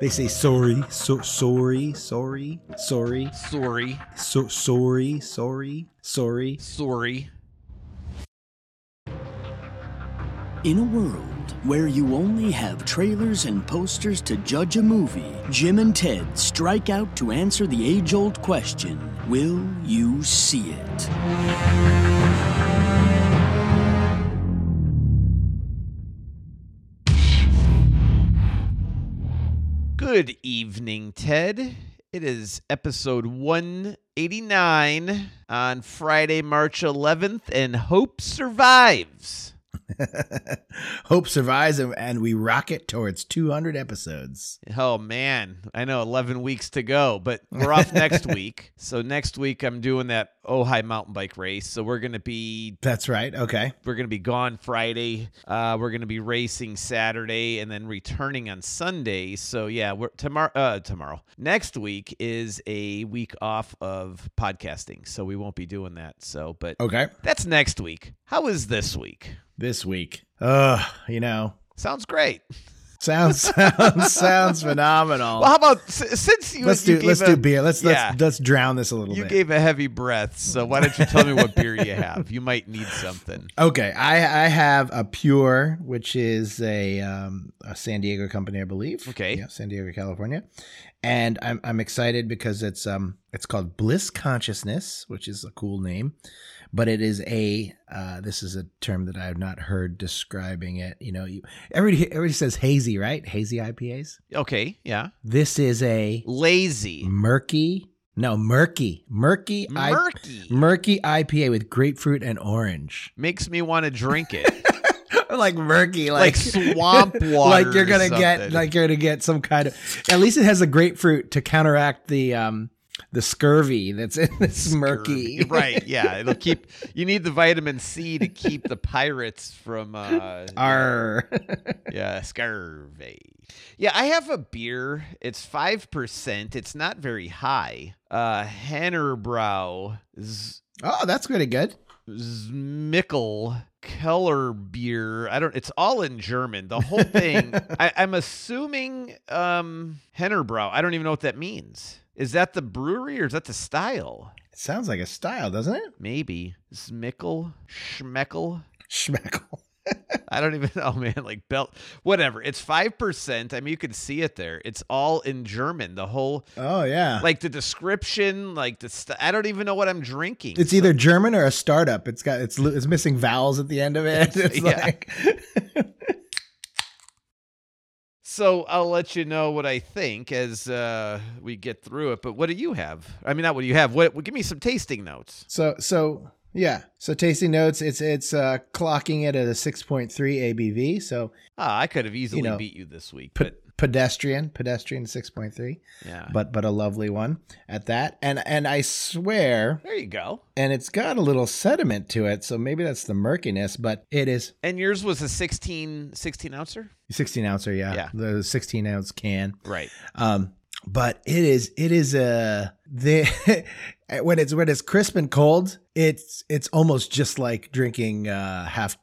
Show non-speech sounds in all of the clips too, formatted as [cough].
They say sorry, so sorry, sorry, sorry, Sorry. so sorry, sorry, sorry. Sorry. In a world where you only have trailers and posters to judge a movie, Jim and Ted strike out to answer the age old question Will you see it? Good evening, Ted. It is episode 189 on Friday, March 11th, and Hope survives. [laughs] Hope survives and, we rocket towards 200 episodes. Oh man, I know 11 weeks to go, but we're off next [laughs] week. So next week I'm doing that Ojai mountain bike race. So we're going to be That's right. Okay. we're going to be gone Friday. Uh, we're going to be racing Saturday and then returning on Sunday. So yeah, we're tomorrow. Uh, tomorrow, next week is a week off of podcasting, so we won't be doing that. So, but Okay. that's next week. How is this week? This week. Uh, you know, Sounds great. sounds [laughs] sounds sounds phenomenal. Well, how about since you let's you do gave let's a- do beer. Let's yeah. let's let's drown this a little bit. You bit. gave a heavy breath, so why don't you tell me what beer you have? You might need something. [laughs] Okay, I I have a pure, which is a um a San Diego company, I believe. Okay. yeah, San Diego, California, and I'm I'm excited because it's um it's called Bliss Consciousness, which is a cool name, but it is a uh this is a term that I have not heard describing it. You know, you everybody everybody says hazy, right? Hazy IPAs. Okay, yeah. This is a Lazy. murky, no murky, murky, I- Murky. murky IPA with grapefruit and orange. Makes me want to drink it. [laughs] like murky, like like, swamp water. [laughs] like you're gonna get like you're gonna get some kind of. At least it has a grapefruit to counteract the um the scurvy that's in this murky. [laughs] right, yeah. [laughs] It'll keep you need the vitamin C to keep the pirates from uh Arr. [laughs] yeah, scurvy. Yeah, I have a beer. It's five percent. It's not very high. Uh Hennerbrow Z- oh, that's pretty good. Zmickel Keller beer. I don't. It's all in German. The whole thing. I, I'm assuming um Hennerbrow. I don't even know what that means. Is that the brewery or is that the style? It sounds like a style, doesn't it? Maybe Zmickel Schmeckel. Schmeckle. [laughs] I don't even know, [laughs] man. Like belt, whatever. It's five percent. I mean, you can see it there. It's all in German. The whole, Oh yeah. like the description, like the. St- I don't even know what I'm drinking. it's either German or a startup. It's got it's it's missing vowels at the end of it. [laughs] It's Yeah. like So I'll let you know what I think as uh, we get through it. But what do you have? I mean, not what do you have. What? Give me some tasting notes. So so yeah. So tasting notes, it's it's uh clocking it at a six point three ABV. So Ah, I could have easily know, beat you this week, but pedestrian, pedestrian six point three. yeah. But but a lovely one at that. And and I swear, there you go. and it's got a little sediment to it, so maybe that's the murkiness, but it is And yours was a 16, 16 ouncer, sixteen ouncer, yeah. Yeah. The sixteen ounce can. right? Um, but it is it is a the [laughs] when it's when it's crisp and cold, it's it's almost just like drinking uh half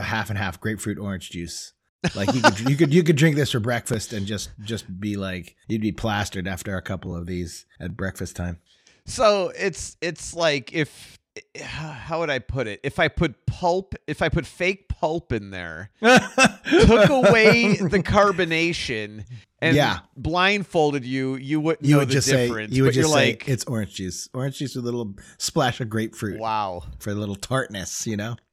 half and half grapefruit orange juice. Like you could you could you could drink this for breakfast and just just be like you'd be plastered after a couple of these at breakfast time. So it's it's like if [sighs] how would I put it? If I put pulp, if I put fake pulp in there, took [laughs] away the carbonation, and Yeah. blindfolded you, you wouldn't you know would the just say you would but just you're say like, it's orange juice, orange juice with a little splash of grapefruit wow. for a little tartness, you know. [laughs]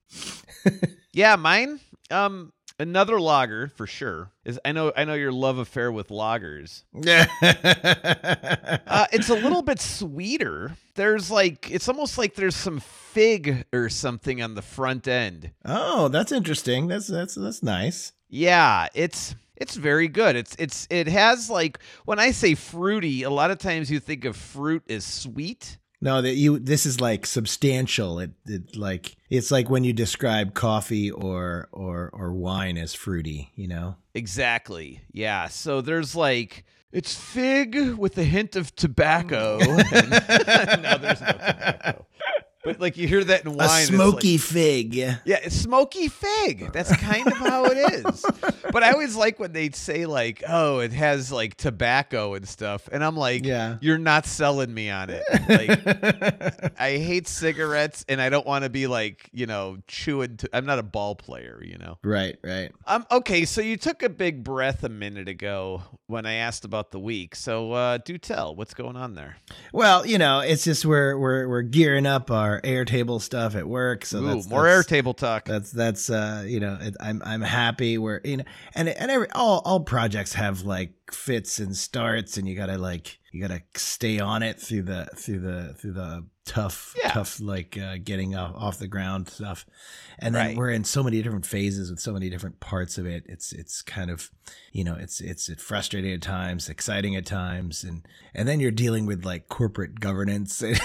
Yeah, mine. Um, another lager for sure is. I know. I know your love affair with lagers. Yeah. [laughs] Uh, it's a little bit sweeter. There's like it's almost like there's some fig or something on the front end. oh, that's interesting. That's that's that's nice. Yeah, it's it's very good. It's it's it has like when I say fruity, a lot of times you think of fruit as sweet. No, that you this is like substantial. It, it like it's like when you describe coffee or or or wine as fruity, you know. Exactly. Yeah. So there's like it's fig with a hint of tobacco. [laughs] [laughs] no, there's no tobacco. [laughs] Like you hear that in wine. a it's like- smoky fig. Yeah. yeah, it's smoky fig. That's kind of how it is. [laughs] But I always like when they say like, "Oh, it has like tobacco and stuff," and I'm like, Yeah. you're not selling me on it." Like, [laughs] I hate cigarettes, and I don't want to be like, you know, chewing. To, I'm not a ball player, you know. right, right. Um. Okay, so you took a big breath a minute ago when I asked about the week. So uh, do tell, what's going on there? Well, you know, it's just we're we're we're gearing up our Airtable stuff at work. So Ooh, that's, more that's, Airtable talk. That's that's uh you know it, I'm I'm happy we're you know and and every all all projects have like fits and starts and you gotta like you gotta stay on it through the through the through the tough Yeah. tough like uh, getting off, off the ground stuff and then Right. we're in so many different phases with so many different parts of it it's it's kind of you know it's it's frustrating at times exciting at times and and then you're dealing with like corporate governance [laughs] and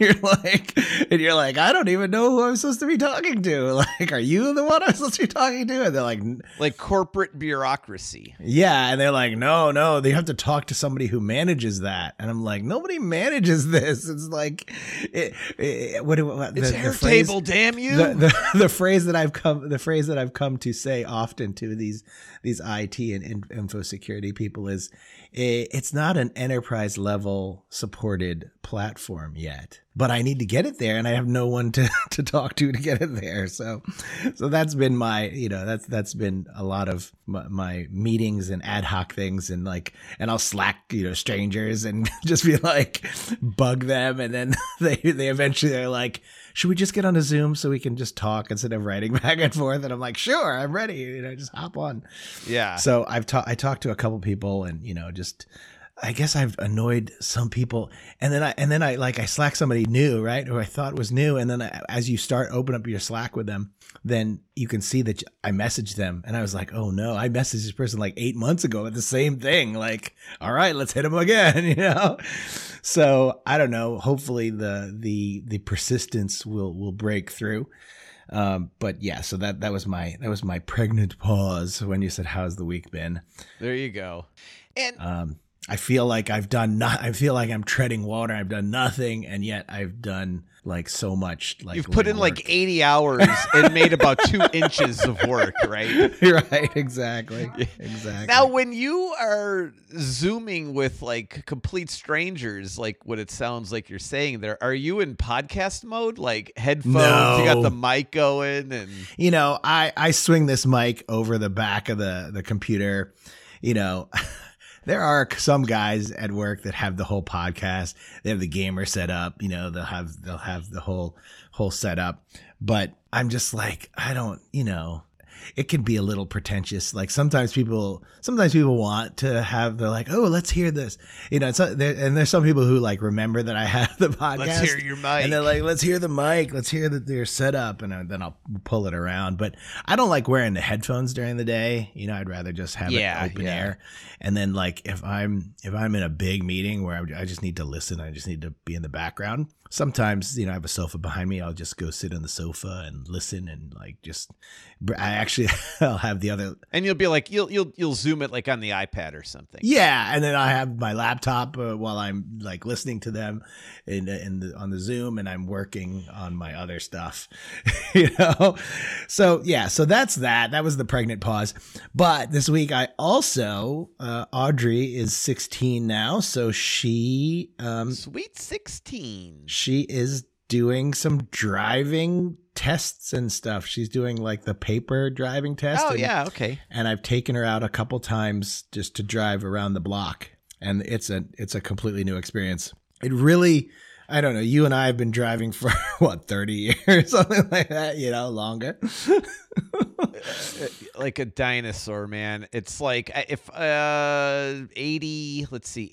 you're like and you're like i don't even know who i'm supposed to be talking to [laughs] like are you the one i'm supposed to be talking to and they're like like corporate bureaucracy. yeah and they're like no no they have to talk to somebody who manages that and i'm like nobody manages this it's like it, it, what, what It's the, Airtable, damn you! the, the [laughs] the phrase that I've come the phrase that I've come to say often to these these IT and in, info security people is eh, it's not an enterprise level supported platform yet but I need to get it there and I have no one to [laughs] to talk to to get it there so so that's been my you know that's that's been a lot of my, my meetings and ad hoc things and like and I'll slack you know strangers and [laughs] just be like bug them and then [laughs] they they eventually are like should we just get on a Zoom so we can just talk instead of writing back and forth? And I'm like, sure, I'm ready. You know, just hop on. yeah. So I've talked, I talked to a couple people and, you know, just, I guess I've annoyed some people and then I, and then I like, I slack somebody new, right? Who I thought was new. And then I, as you start open up your Slack with them, then you can see that I messaged them and I was like, oh no, I messaged this person like eight months ago with the same thing. Like, all right, let's hit them again, [laughs] you know? So I don't know. Hopefully the, the, the persistence will, will break through. Um, but yeah, so that, that was my, that was my pregnant pause when you said, how's the week been? there you go. And Um, I feel like I've done not, [laughs] I feel like I'm treading water. I've done nothing. And yet I've done like so much. Like you've put in work. like 80 hours and made about two [laughs] inches of work, right? [laughs] right. Exactly. Exactly. Now, when you are zooming with like complete strangers, like what it sounds like you're saying there, are you in podcast mode, like headphones? You got the mic going, and you know, I I swing this mic over the back of the the computer. You know, there are some guys at work that have the whole podcast. They have the gamer set up. You know, they'll have they'll have the whole whole setup. But I'm just like, I don't. You know. It can be a little pretentious. Like sometimes people, sometimes people want to have. They're like, "Oh, let's hear this," you know. So there, and there's some people who like remember that I [laughs] have the podcast. let's hear your mic. And they're like, let's hear the mic. Let's hear that they're set up. And then I'll pull it around. But I don't like wearing the headphones during the day. You know, I'd rather just have Yeah, it open yeah. air. And then like if I'm if I'm in a big meeting where I I just need to listen, I just need to be in the background. Sometimes you know I have a sofa behind me. I'll just go sit on the sofa and listen and like just. I actually [laughs] I'll have the other and you'll be like, you'll you'll you'll zoom it like on the iPad or something. yeah, and then I have my laptop uh, while I'm like listening to them in in the, on the Zoom, and I'm working on my other stuff, [laughs] you know. So yeah, so that's that. That was the pregnant pause. But this week I also uh, Audrey is 16 now, so she um Sweet 16. she is doing some driving tests and stuff. She's doing like the paper driving test. Oh and- yeah, okay. and I've taken her out a couple times just to drive around the block, and it's a it's a completely new experience. It really, I don't know. You and I have been driving for [laughs] what thirty years, [laughs] something like that. You know, longer. [laughs] like a dinosaur, man. It's like I- if uh 80, let's see,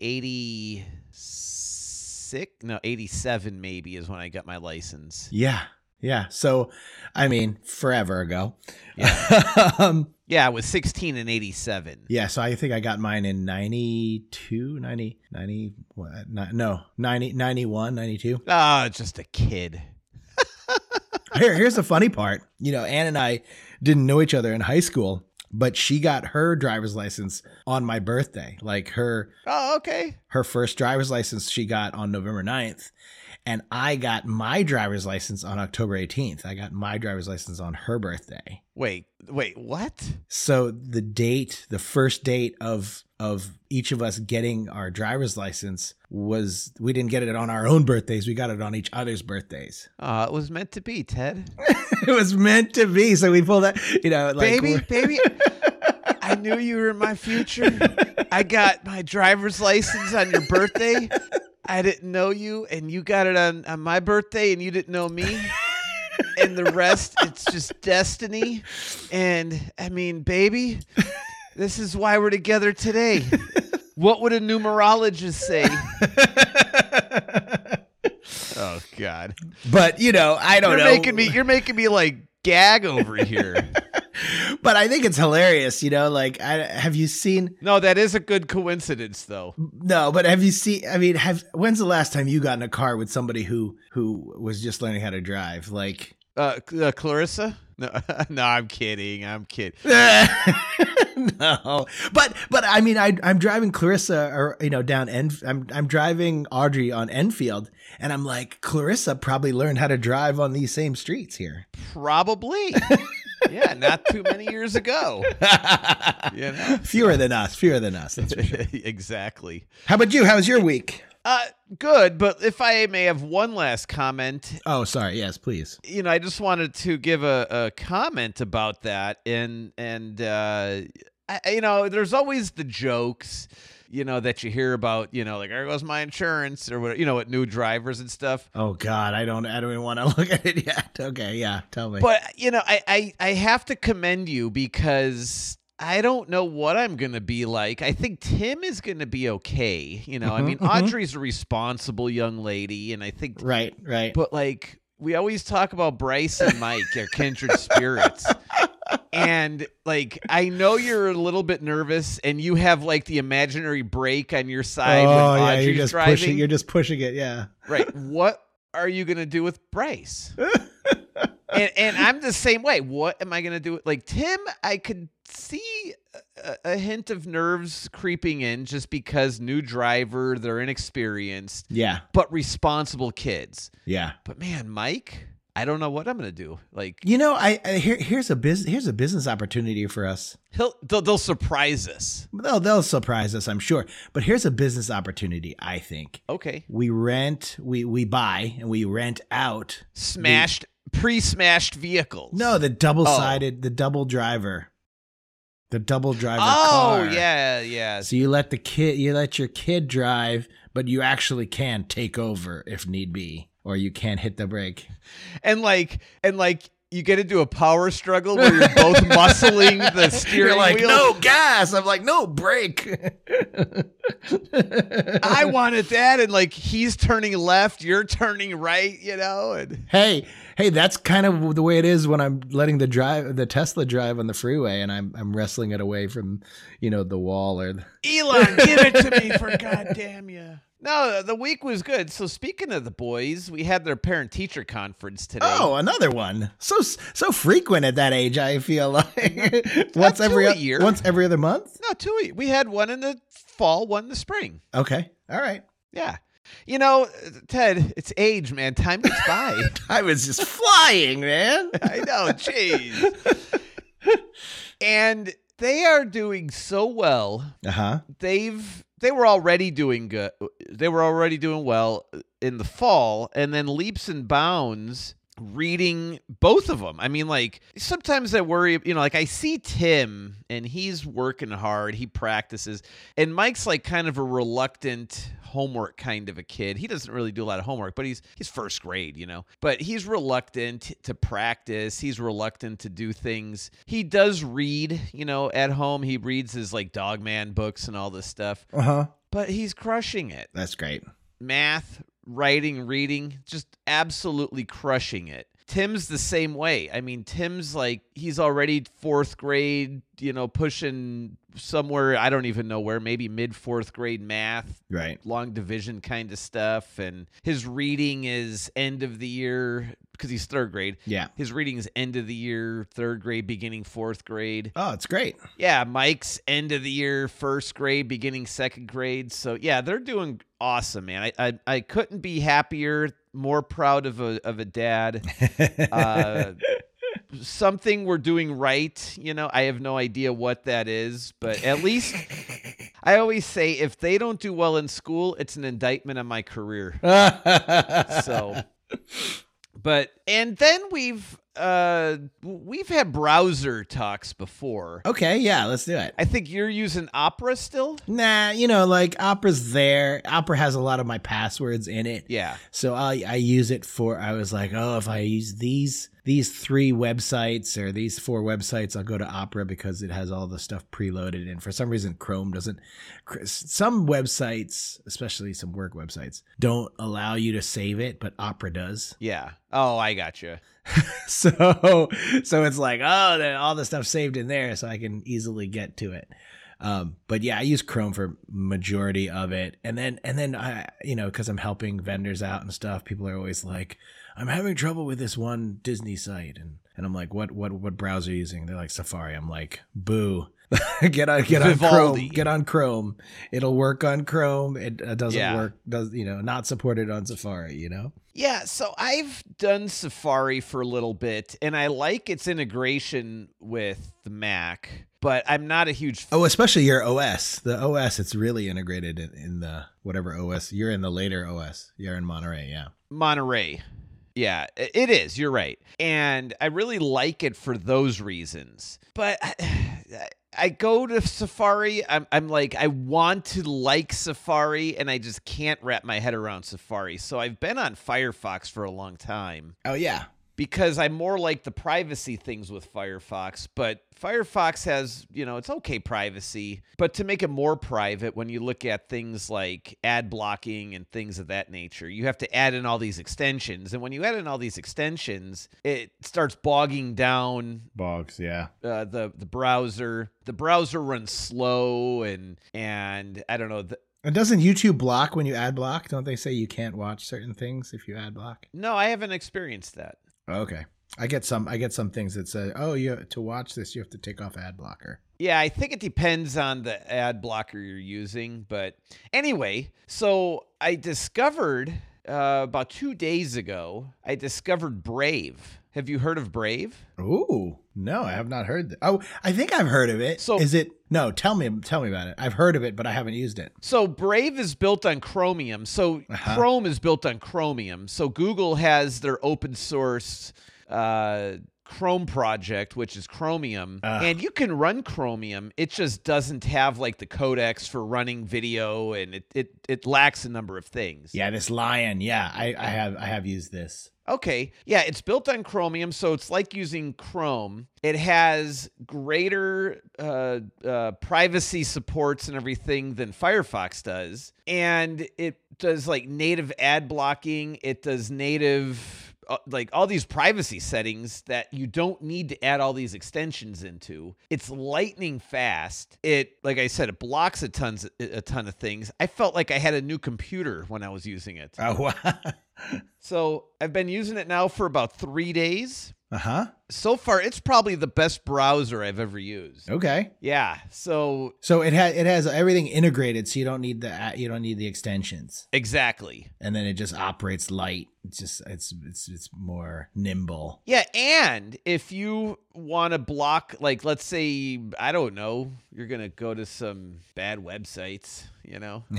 86, no, 87 maybe is when I got my license. Yeah, yeah. So, I mean, forever ago. [laughs] um, Yeah, I was 16 and 87. yeah. So I think I got mine in 92, 90, 90 what, no, 90, 91, 92. Ah, just a kid. [laughs] Here, here's the funny part. You know, Ann and I didn't know each other in high school but she got her driver's license on my birthday. Like her Oh, okay. her first driver's license she got on November 9th. And I got my driver's license on October 18th. I got my driver's license on her birthday. Wait, wait, what? So the date, the first date of of each of us getting our driver's license was we didn't get it on our own birthdays. We got it on each other's birthdays. [laughs] Uh, it was meant to be, Ted. it was meant to be. So we pulled that, you know, like baby, baby. [laughs] I knew you were in my future. I got my driver's license on your birthday. I didn't know you, and you got it on, on my birthday, and you didn't know me. And the rest, it's just destiny. And I mean, baby, this is why we're together today. [laughs] What would a numerologist say? [laughs] Oh God! but you know, I don't You're know. making me. You're making me like gag over here. [laughs] but I think it's hilarious. You know, like I have you seen? No, that is a good coincidence, though. No, but have you seen? I mean, have when's the last time you got in a car with somebody who who was just learning how to drive? Like, Uh, uh Clarissa? No, [laughs] no, I'm kidding. I'm kidding. [laughs] no, but but I mean, I I'm driving Clarissa or you know down En. I'm I'm driving Audrey on Enfield, and I'm like, Clarissa probably learned how to drive on these same streets here. Probably. [laughs] yeah, not too many years ago. You know? fewer than us, fewer than us. That's for sure. exactly. How about you? How was your week? Uh, good. But if I may have one last comment, Oh, sorry. Yes, please. you know, I just wanted to give a, a comment about that, and and uh, I, you know, there's always the jokes. You know that you hear about, you know, like there goes my insurance or what, you know, with new drivers and stuff. Oh God, I don't. I don't even want to [laughs] look at it yet. Okay, yeah. Tell me. But you know, I, I I have to commend you because I don't know what I'm gonna be like. I think Tim is gonna be okay. You know, I Mhm, mean, mhm. Audrey's a responsible young lady, and I think, right, right. but like we always talk about Bryce and Mike, are kindred spirits. [laughs] And like I know you're a little bit nervous, and you have like the imaginary brake on your side oh yeah, Audrey's you're just driving. pushing. You're just pushing it. Yeah. Right. What are you gonna do with Bryce? [laughs] and, and I'm the same way. What am I gonna do? Like Tim, I could see a, a hint of nerves creeping in just because new driver, they're inexperienced, Yeah. but responsible kids. Yeah. But man, Mike, I don't know what I'm gonna do. Like You know, I, I here here's a business here's a business opportunity for us. he'll they'll, they'll surprise us. They'll they'll surprise us, I'm sure. But here's a business opportunity. I think Okay, we rent, we we buy, and we rent out. smashed pre-smashed vehicles. No, the double sided, oh. the double driver, the double driver. Car. Oh car. yeah, yeah. So you let the kid, you let your kid drive, but you actually can take over if need be, or you can't hit the brake. and like and like you get into a power struggle where you're both [laughs] muscling the steering You're like, wheel. no gas. I'm like, no brake. [laughs] I wanted that, and like he's turning left, you're turning right, you know, and hey, hey, that's kind of the way it is when I'm letting the drive, the Tesla drive on the freeway, and I'm I'm wrestling it away from, you know, the wall or. The, Elon, give it to me for goddamn you. No, the week was good. So speaking of the boys, we had their parent teacher conference today. oh, another one. So so frequent at that age. I feel like [laughs] once every year. once every other month. no, two. We had one in the fall, one in the spring. Okay, all right. Yeah. You know, Ted, it's age, man. Time gets by. [laughs] I was just flying, man. [laughs] I know, jeez. and they are doing so well. Uh huh. They've they were already doing good. They were already doing well in the fall, and then leaps and bounds reading both of them. I mean, like sometimes I worry, you know, like I see Tim and he's working hard, he practices, and Mike's like kind of a reluctant homework kind of a kid. He doesn't really do a lot of homework, but he's he's first grade, you know. But he's reluctant to practice. He's reluctant to do things. He does read, you know, at home. He reads his like Dogman books and all this stuff. Uh huh. But he's crushing it. That's great. Math, writing, reading, just absolutely crushing it. Tim's the same way. I mean, Tim's like he's already fourth grade, you know, pushing somewhere I don't even know where, maybe mid fourth grade math, Right. long division kind of stuff, and his reading is end of the year because he's third grade. Yeah. His reading is end of the year, third grade, beginning fourth grade. Oh, it's great. Yeah, Mike's end of the year, first grade, beginning second grade. So yeah, they're doing awesome, man. I I, I couldn't be happier, more proud of a of a dad. [laughs] Uh, something we're doing right, you know. I have no idea what that is, but at least [laughs] I always say if they don't do well in school, it's an indictment on my career. [laughs] So but and then we've uh we've had browser talks before. okay, yeah, let's do it. I think you're using Opera still? Nah, you know, like Opera's there. Opera has a lot of my passwords in it. Yeah. So I I use it for I was like, oh, if I use these these three websites or these four websites, I'll go to Opera because it has all the stuff preloaded. And for some reason, Chrome doesn't. Some websites, especially some work websites, don't allow you to save it, but Opera does. Yeah. Oh, I got you. [laughs] so so it's like oh then all the stuff saved in there so i can easily get to it. Um but yeah i use chrome for majority of it. And then and then i you know because i'm helping vendors out and stuff people are always like i'm having trouble with this one disney site. And and i'm like what what what browser are you using? They're like safari. I'm like boo. [laughs] Get on get on Vivaldi. chrome. Get on chrome. It'll work on chrome. It uh, doesn't Yeah. work does you know not supported on safari you know Yeah, so I've done Safari for a little bit and I like its integration with the Mac, but I'm not a huge Oh, especially your OS. The OS, it's really integrated in, in the whatever OS. You're in the later OS. You're in Monterey, yeah. Monterey. Yeah, it is. You're right. And I really like it for those reasons. But [sighs] I, go to Safari, I'm, I'm like, I want to like Safari, and I just can't wrap my head around Safari. So I've been on Firefox for a long time Oh yeah. Because I'm more like the privacy things with Firefox. But Firefox has, you know, it's okay privacy, but to make it more private, when you look at things like ad blocking and things of that nature, you have to add in all these extensions. And when you add in all these extensions, it starts bogging down Bogs, yeah. uh, the the browser. The browser runs slow, and and I don't know. The, And doesn't YouTube block when you ad block? Don't they say you can't watch certain things if you ad block? no, I haven't experienced that. Okay. I get some I get some things that say, "Oh, you to watch this, you have to take off ad blocker." Yeah, I think it depends on the ad blocker you're using. But anyway, so I discovered uh, about two days ago, I discovered Brave. Have you heard of Brave? Ooh, no, I have not heard that. Oh, I think I've heard of it. So- is it? No, tell me, tell me about it. I've heard of it, but I haven't used it. So Brave is built on Chromium. So Uh-huh. Chrome is built on Chromium. So Google has their open source uh, Chrome project, which is Chromium, and you can run Chromium. It just doesn't have like the codecs for running video, and it it, it lacks a number of things. Yeah, this lion. Yeah, I, I have I have used this. Okay. Yeah, it's built on Chromium, so it's like using Chrome. It has greater uh, uh, privacy supports and everything than Firefox does. And it does like native ad blocking, it does native. uh, Like all these privacy settings that you don't need to add all these extensions into. It's lightning fast. It, like I said, it blocks a tons, a ton of things. I felt like I had a new computer when I was using it. Oh, [laughs] wow. So I've been using it now for about three days. uh huh. So far, it's probably the best browser I've ever used. Okay. Yeah. So So it has it has everything integrated, so you don't need the you don't need the extensions, exactly. and then it just operates light. It's just it's it's it's more nimble. Yeah. And if you want to block, like, let's say, I don't know, you're going to go to some bad websites, you know, [laughs]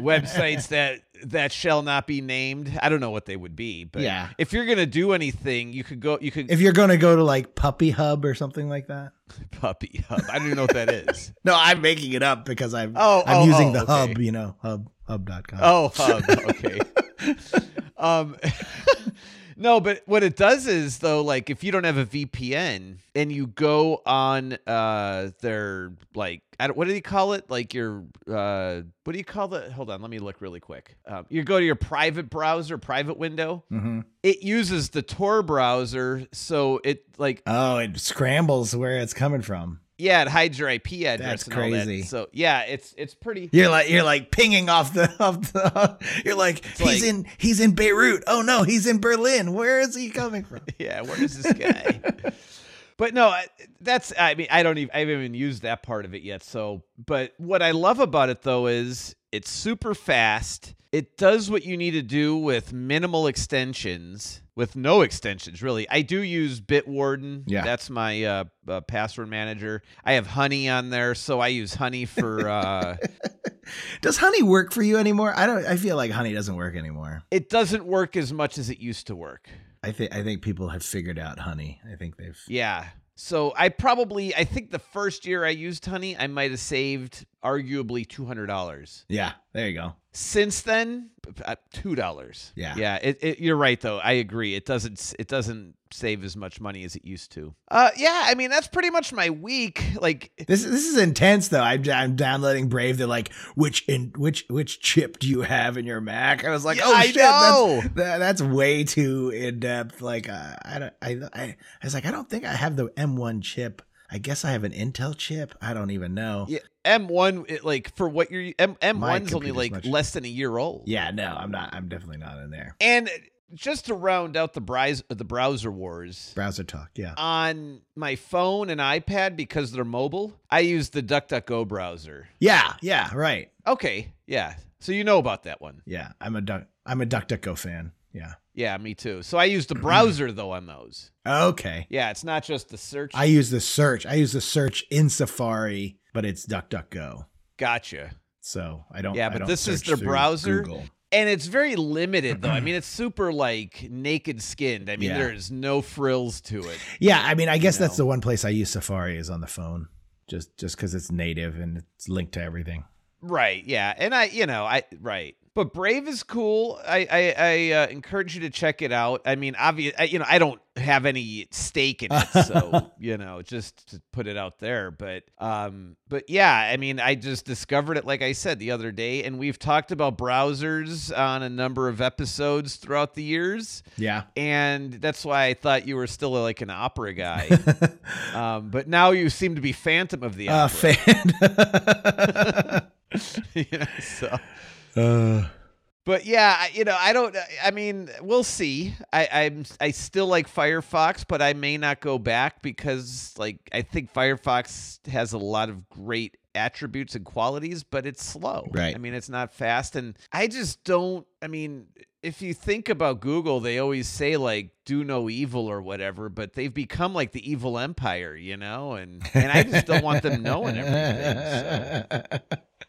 websites that that shall not be named. I don't know what they would be, but Yeah. if you're going to do anything, you could go, you could if you're gonna go to like Puppy Hub or something like that. [laughs] puppy hub. I don't even know what that is. [laughs] No, I'm making it up because I'm Oh, I'm oh, using oh, the okay. hub, you know, hub hub.com. Oh, hub. Okay. [laughs] um, No, but what it does is though, like if you don't have a VPN and you go on uh their like what do you call it? Like your uh what do you call the? Hold on, let me look really quick. Um, you go to your private browser, private window. Mm-hmm. It uses the Tor browser, so it like Oh, it scrambles where it's coming from. Yeah, it hides your IP address. That's and all that. crazy. So yeah, it's it's pretty. You're like you're like pinging off the [laughs] off the. You're like he's like- in he's in Beirut. Oh no, he's in Berlin. Where is he coming from? [laughs] yeah, where is this guy? [laughs] but no, that's I mean I don't even I haven't even used that part of it yet. So, but what I love about it though is it's super fast. It does what you need to do with minimal extensions, with no extensions really. I do use Bitwarden. Yeah. that's my uh, uh, password manager. I have Honey on there, so I use Honey for. Uh, [laughs] Does Honey work for you anymore? I don't. I feel like Honey doesn't work anymore. it doesn't work as much as it used to work. I think I think people have figured out Honey. I think they've. Yeah. So I probably I think the first year I used honey, I might have saved arguably two hundred dollars. Yeah, there you go. Since then, uh, two dollars. Yeah. yeah. It, it, you're right though. I agree. It doesn't. It doesn't save as much money as it used to. Uh, yeah. I mean, that's pretty much my week. Like, This this is intense though. I'm, I'm downloading Brave. They're like, which in which which chip do you have in your Mac? I was like, Yeah, oh I shit, know. that's that, that's way too in depth. Like, uh, I don't, I, I I was like, I don't think I have the M1 chip. I guess I have an Intel chip. I don't even know. yeah, M1, it, like for what you're M M1's only like much- less than a year old. Yeah, no, I'm not. I'm definitely not in there. And just to round out the browser the browser wars. Browser talk. Yeah. on my phone and iPad because they're mobile, I use the DuckDuckGo browser. Yeah. Yeah. Right. Okay, yeah. So you know about that one. Yeah. I'm a duck. I'm a DuckDuckGo fan. Yeah. Yeah, me too. So I use the browser though on those. Okay. Yeah, it's not just the search. I use the search. I use the search in Safari, but it's DuckDuckGo. gotcha. So I don't. Yeah, but don't this is their browser. Google. And it's very limited though. I mean, [clears throat] it's super like naked skinned. I mean, Yeah. there's no frills to it. Yeah, I mean, I guess that's know. the one place I use Safari is on the phone, just just because it's native and it's linked to everything. Right. Yeah. And I, you know, I right. But Brave is cool. I I, I uh, encourage you to check it out. I mean, obvious. I, you know, I don't have any stake in it, so [laughs] you know, just to put it out there. But um, but yeah, I mean, I just discovered it, like I said the other day, and we've talked about browsers on a number of episodes throughout the years, Yeah. and that's why I thought you were still like an opera guy. [laughs] um, but now you seem to be Phantom of the Uh, Opera. fan. [laughs] Yeah, so. Uh, But yeah, you know, I don't. I mean, we'll see. I, I'm. I still like Firefox, but I may not go back because, like, I think Firefox has a lot of great attributes and qualities, but it's slow. Right. I mean, it's not fast, and I just don't. I mean, if you think about Google, they always say like "do no evil" or whatever, but they've become like the evil empire, you know, and and I just don't want them knowing everything. So. [laughs]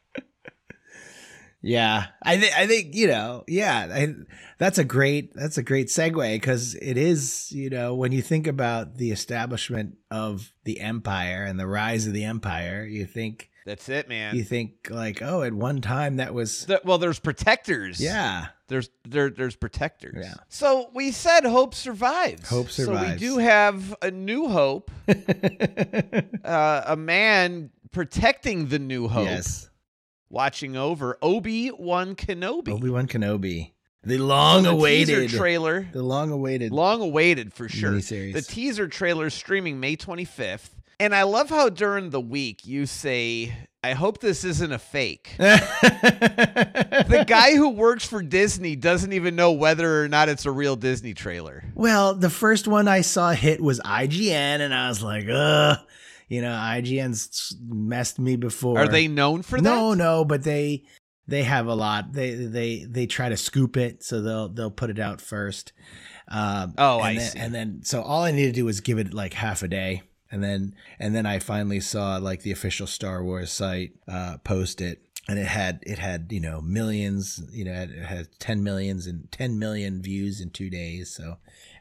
Yeah, I think I think you know, yeah, I, that's a great that's a great segue because it is you know when you think about the establishment of the empire and the rise of the empire, you think That's it, man. you think like oh at one time that was The- well, there's protectors. yeah There's there there's protectors. Yeah. So we said hope survives. Hope survives. So we do have a new hope, [laughs] uh, a man protecting the new hope, yes watching over Obi Wan Kenobi. Obi Wan Kenobi the long awaited teaser trailer, the long awaited long awaited for sure. miniseries. The teaser trailer is streaming May 25th, and I love how during the week you say, "I hope this isn't a fake." [laughs] the guy who works for Disney doesn't even know whether or not it's a real Disney trailer. Well, the first one I saw hit was IGN, and I was like, ugh. You know, IGN's messed me before. Are they known for that? No, no, but they they have a lot. They they they try to scoop it, so they'll they'll put it out first. Um, Oh, and I then, see. And then, so all I needed to do was give it like half a day, and then and then I finally saw like the official Star Wars site uh, post it, and it had it had you know millions, you know, it had ten millions and ten million views in two days. So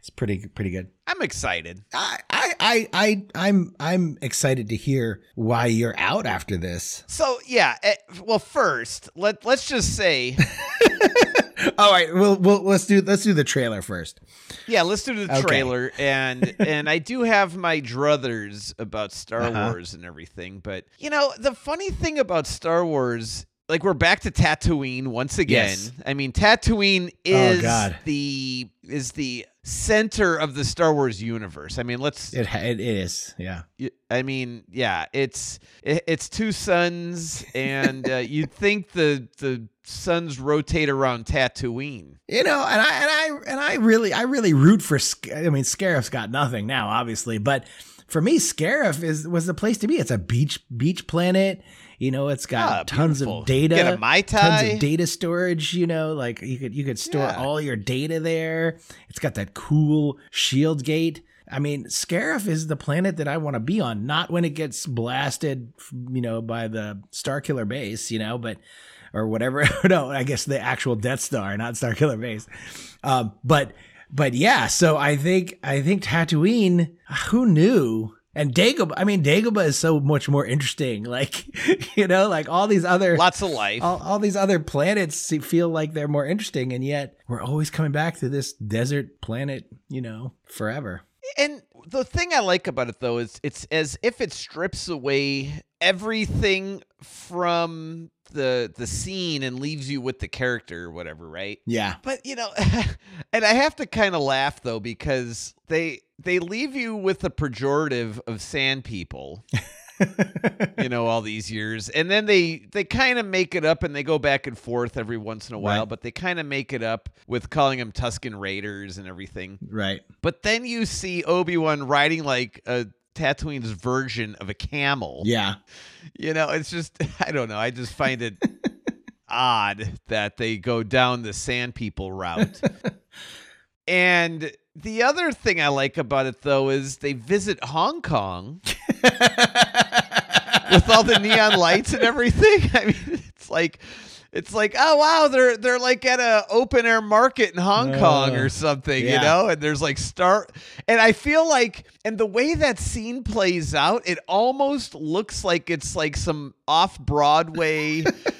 it's pretty pretty good. I'm excited. I, I I, I'm, I'm excited to hear why you're out after this. So yeah, eh, well, first let let's just say, [laughs] All right, we'll, we'll let's do let's do the trailer first. yeah, let's do the Okay. trailer, and [laughs] and I do have my druthers about Star Uh-huh. Wars and everything, but you know the funny thing about Star Wars. Like we're back to Tatooine once again. Yes. I mean, Tatooine Oh, is God. the is the center of the Star Wars universe. I mean, let's It, it is, yeah. I mean, yeah, it's it, it's two suns, and uh, [laughs] you'd think the the suns rotate around Tatooine. You know, and I and I and I really I really root for. I mean, Scarif's got nothing now, obviously, but for me, Scarif is was the place to be. It's a beach beach planet. You know, it's got Ah, tons beautiful. of data, Get a Mai tons of data storage. You know, like you could you could store Yeah. all your data there. It's got that cool shield gate. I mean, Scarif is the planet that I want to be on. Not when it gets blasted, you know, by the Starkiller base. You know, but or whatever. [laughs] no, I guess the actual Death Star, not Starkiller base. Um, but but yeah, so I think I think Tatooine. Who knew? And Dagobah. I mean, Dagobah is so much more interesting. [laughs] Like you know, like all these other Lots of life. all, all these other planets feel like they're more interesting, and yet we're always coming back to this desert planet. You know, forever. And the thing I like about it though is it's as if it strips away everything from the the scene and leaves you with the character or whatever, right? Yeah. But you know, [laughs] and I have to kind of laugh though because they they leave you with the pejorative of sand people, [laughs] you know, all these years, and then they they kind of make it up and they go back and forth every once in a while, Right. but they kind of make it up with calling them Tusken Raiders and everything. right. But then you see Obi Wan riding like a Tatooine's version of a camel. Yeah. You know, it's just [laughs] I don't know. I just find it [laughs] odd that they go down the sand people route. and the other thing I like about it though is they visit Hong Kong [laughs] with all the neon lights and everything. [laughs] I mean, it's like it's like, oh wow, they're they're like at a open air market in Hong Kong Uh, or something, you know? And there's like star and I feel like and the way that scene plays out, it almost looks like it's like some off Broadway [laughs]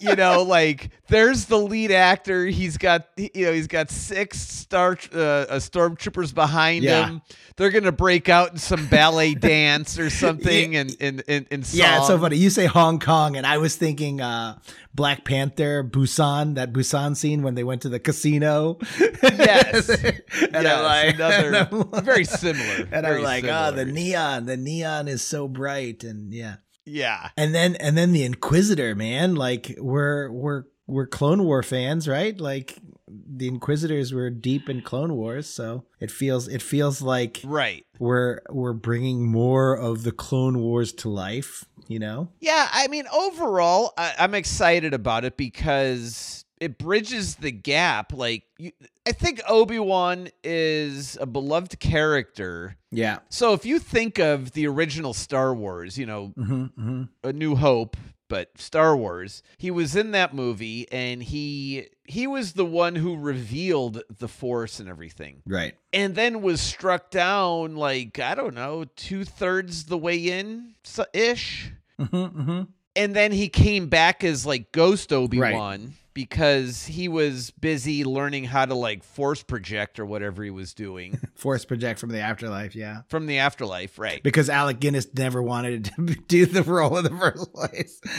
you know, like there's the lead actor. He's got, you know, he's got six star uh, uh, stormtroopers behind Yeah. him. They're gonna break out in some ballet [laughs] dance or something, and and and, and Yeah, it's so funny. You say Hong Kong, and I was thinking uh, Black Panther, Busan, that Busan scene when they went to the casino. Yes. [laughs] and Yes, I'm like, another [laughs] and I'm very similar. And very I'm like, oh, the neon, the neon is so bright, and yeah. Yeah, And then and then the Inquisitor, man, like we're we're we're Clone War fans, right? Like the Inquisitors were deep in Clone Wars, so it feels it feels like right. we're we're bringing more of the Clone Wars to life, you know? Yeah, I mean, overall, I, I'm excited about it because it bridges the gap. Like, you, I think Obi Wan is a beloved character. Yeah. So if you think of the original Star Wars, you know, hmm hmm A New Hope, but Star Wars, he was in that movie, and he he was the one who revealed the Force and everything, Right. and then was struck down like I don't know two thirds the way in ish. hmm hmm and then he came back as like ghost obi-wan because he was busy learning how to like force project or whatever he was doing [laughs] Force project from the afterlife, yeah. from the afterlife right Because Alec Guinness never wanted to [laughs] do the role in the first place. [laughs]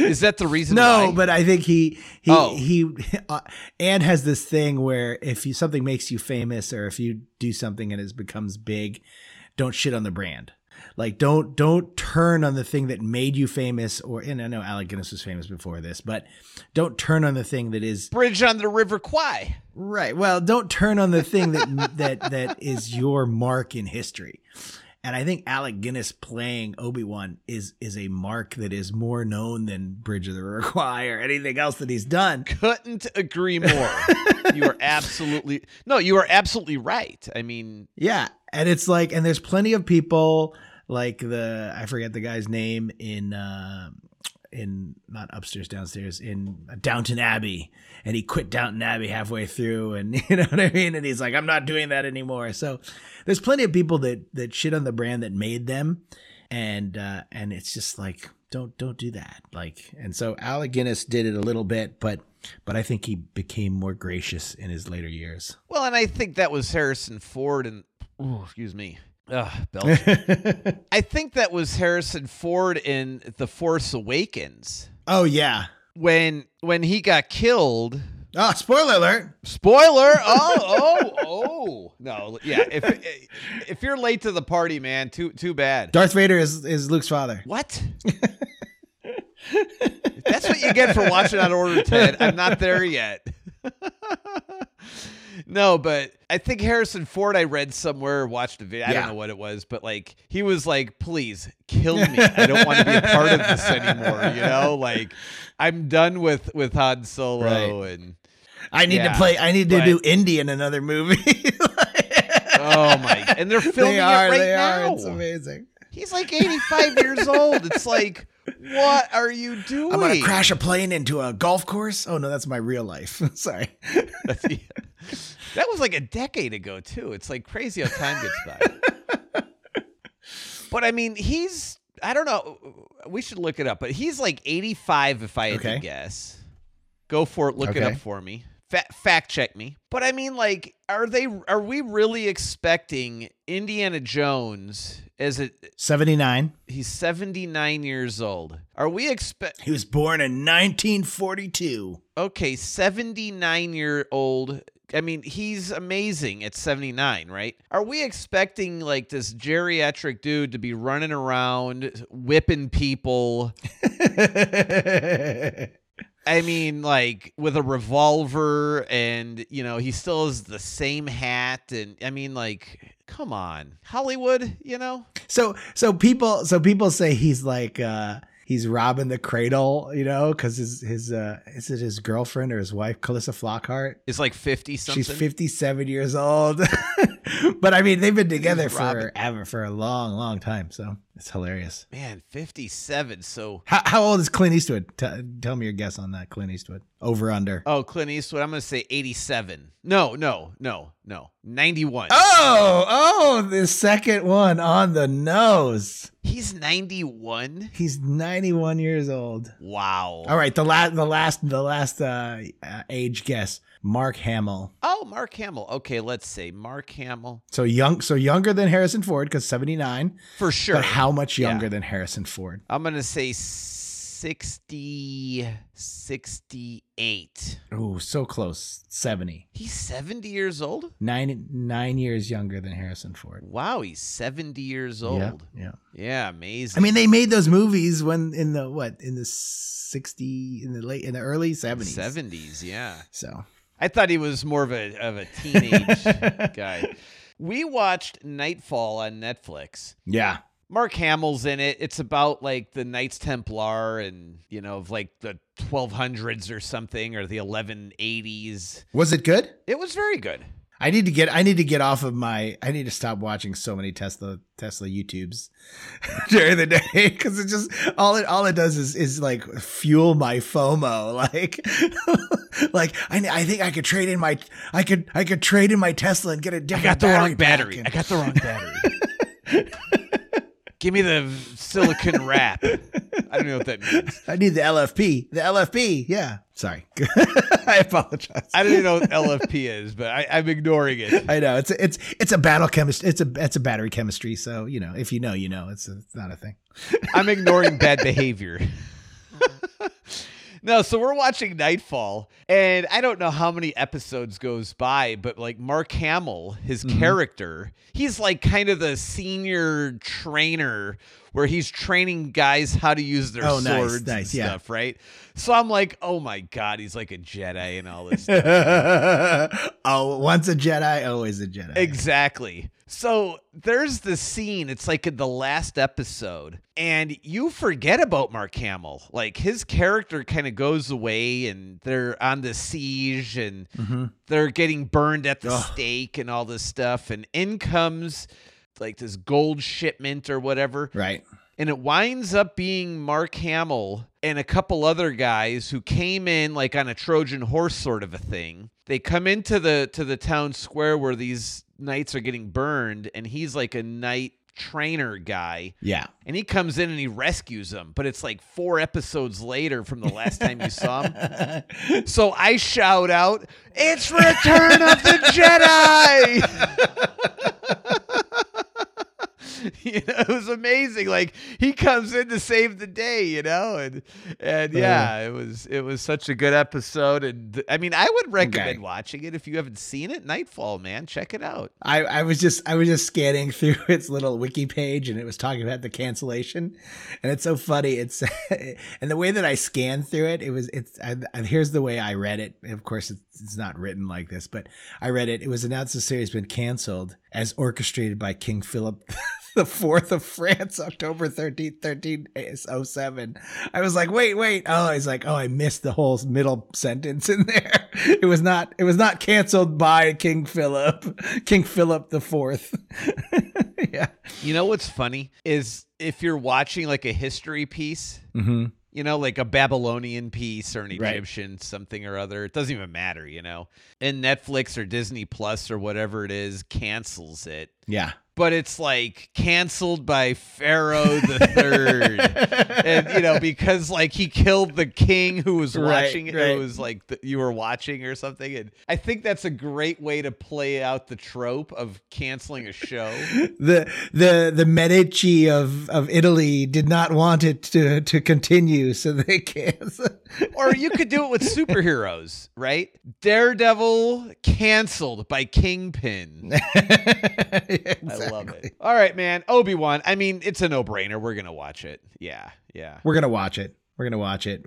is that the reason no, why? but I think he he Oh. he uh, and has this thing where if you something makes you famous or if you do something and it becomes big, don't shit on the brand. Like don't don't turn on the thing that made you famous or and I know Alec Guinness was famous before this, but don't turn on the thing that is bridge on the river kwai Right. Well, don't turn on the thing that that that is your mark in history. And I think Alec Guinness playing Obi Wan is is a mark that is more known than Bridge of the River Kwai or anything else that he's done. couldn't agree more you are absolutely no you are absolutely right i mean Yeah, and it's like, and there's plenty of people like the I forget the guy's name in uh, in not upstairs downstairs in Downton Abbey, and he quit Downton Abbey halfway through, and [laughs] you know what I mean. And he's like, I'm not doing that anymore. So there's plenty of people that that shit on the brand that made them, and uh, and it's just like don't don't do that. Like, and so Alec Guinness did it a little bit, but but I think he became more gracious in his later years. Well, and I think that was Harrison Ford and ooh, excuse me. Ugh, Belgium. [laughs] I think that was Harrison Ford in The Force Awakens oh yeah. when when he got killed. Oh, spoiler alert. Spoiler! [laughs] Oh, oh, oh! No, yeah. If [laughs] if you're late to the party, man, too too bad. Darth Vader is is Luke's father. What? That's what you get for watching Out of Order, Ted. I'm not there yet. [laughs] no, but I think Harrison Ford, I read somewhere, watched a video. I Yeah. don't know what it was, but like he was like, "Please kill me. [laughs] I don't want to be a part of this anymore." You know, like I'm done with with Han Solo and I need Yeah, to play. I need to but- do Indy in another movie. [laughs] oh my, and they're filming they are. it right they now. are. It's amazing. He's like 85 years old. It's like, what are you doing? I'm gonna crash a plane into a golf course. Oh no, that's my real life. [laughs] Sorry. Yeah. That was like a decade ago too. It's like crazy how time gets by. but I mean, he's I don't know. We should look it up, but he's like 85 if I had Okay. to guess. Go for it. Look it up for me. Fa- fact check me. But I mean, like, are they? Are we really expecting Indiana Jones as a? Seventy nine. He's 79 years old. Are we expect? He was born in 1942. Okay, 79 year old. I mean, he's amazing at 79, right? Are we expecting like this geriatric dude to be running around whipping people? [laughs] I mean, like with a revolver, and you know, he still has the same hat, and I mean, like, come on, Hollywood, you know? so so people so people say he's like uh he's robbing the cradle, you know, because his his uh is it his girlfriend or his wife, Calista Flockhart? It's like 50 something. She's 57 years old. [laughs] [laughs] but I mean, they've been together forever, for a long, long time. So it's hilarious. Man, 57. So How, how old is Clint Eastwood? T- tell me your guess on that, Clint Eastwood. Over under. Oh, Clint Eastwood. I'm going to say 87. No, no, no, no. 91. Oh, oh, the second one on the nose. He's 91. He's 91 years old. Wow. All right, the last, the last, the last uh, uh, age guess. Mark Hamill. Oh, Mark Hamill. Okay, let's say Mark Hamill. So young, so younger than Harrison Ford because 79. For sure. But how much Yeah. younger than Harrison Ford? I'm going to say 60 68. Oh, so close. 70. He's 70 years old? Nine nine years younger than Harrison Ford. Wow, he's 70 years old. Yeah, yeah. Yeah, amazing. I mean, they made those movies when in the what in the sixty in the late in the early seventies. 70s, yeah. So I thought he was more of a of a teenage [laughs] guy. We watched Knightfall on Netflix. yeah, Mark Hamill's in it. It's about like the Knights Templar and you know of like the 1200s or something or the 1180s. was it good? It was very good. I need to get I need to get off of my I need to stop watching so many Tesla Tesla YouTubes [laughs] during the day because it just all it all it does is is like fuel my FOMO [laughs] like like I I think I could trade in my I could I could trade in my Tesla and get a I different got the wrong battery. and- I got the wrong battery. [laughs] Give me the silicon wrap. [laughs] I don't know what that means. I need the LFP. The LFP. Yeah. Sorry. [laughs] I apologize. I don't even know what LFP is, but I, I'm ignoring it. I know it's a, it's it's a battle chemistry. It's a it's a battery chemistry. So you know, if you know, you know. It's, a, it's not a thing. I'm ignoring bad behavior. [laughs] Uh-huh. No, so we're watching Knightfall, and I don't know how many episodes goes by, but like Mark Hamill, his Mm-hmm. character, he's like kind of the senior trainer where he's training guys how to use their Oh, swords nice, and yeah. stuff, right? So I'm like, oh my god, he's like a Jedi and all this [laughs] stuff. oh, once a Jedi, always a Jedi. Exactly. So there's the scene. It's like in the last episode, and you forget about Mark Hamill. Like his character kind of goes away, and they're on the siege, and mm-hmm. they're getting burned at the Ugh. stake, and all this stuff. And in comes like this gold shipment or whatever. Right. and it winds up being Mark Hamill and a couple other guys who came in like on a Trojan horse sort of a thing. They come into the to the town square where these knights are getting burned, and he's like a knight trainer guy. Yeah. And he comes in and he rescues them, but it's like four episodes later from the last time you saw him. [laughs] So I shout out, "It's Return of the Jedi!" [laughs] [laughs] you know, it was amazing. Like he comes in to save the day, you know, and and yeah, it was it was such a good episode. And I mean, I would recommend Okay. watching it if you haven't seen it. Knightfall, man, check it out. I, I was just I was just scanning [laughs] through its little wiki page and it was talking about the cancellation, and it's so funny. It's [laughs] and the way that I scanned through it, it was it's and here's the way I read it. Of course, it's, it's not written like this, but I read it. It was announced the series been canceled as orchestrated by King Philip. [laughs] The fourth of France, October 13th, 1307. I was like, wait, wait. Oh, he's like, oh, I missed the whole middle sentence in there. [laughs] It was not, it was not canceled by King Philip, [laughs] King Philip the fourth. yeah. You know what's funny is if you're watching like a history piece, Mm-hmm. You know, like a Babylonian piece or an Right. Egyptian something or other. It doesn't even matter, you know. And Netflix or Disney Plus or whatever it is cancels it. Yeah. But it's like canceled by Pharaoh the Third, [laughs] and you know because like he killed the king who was Right, watching it, right. who was like the, you were watching or something. And I think that's a great way to play out the trope of canceling a show. [laughs] The the the Medici of of Italy did not want it to to continue, so they canceled. [laughs] or you could do it with superheroes, right? Daredevil canceled by Kingpin. I love it. All right, man. Obi Wan. I mean, it's a no brainer. We're gonna watch it. Yeah, yeah. We're gonna watch it. We're gonna watch it.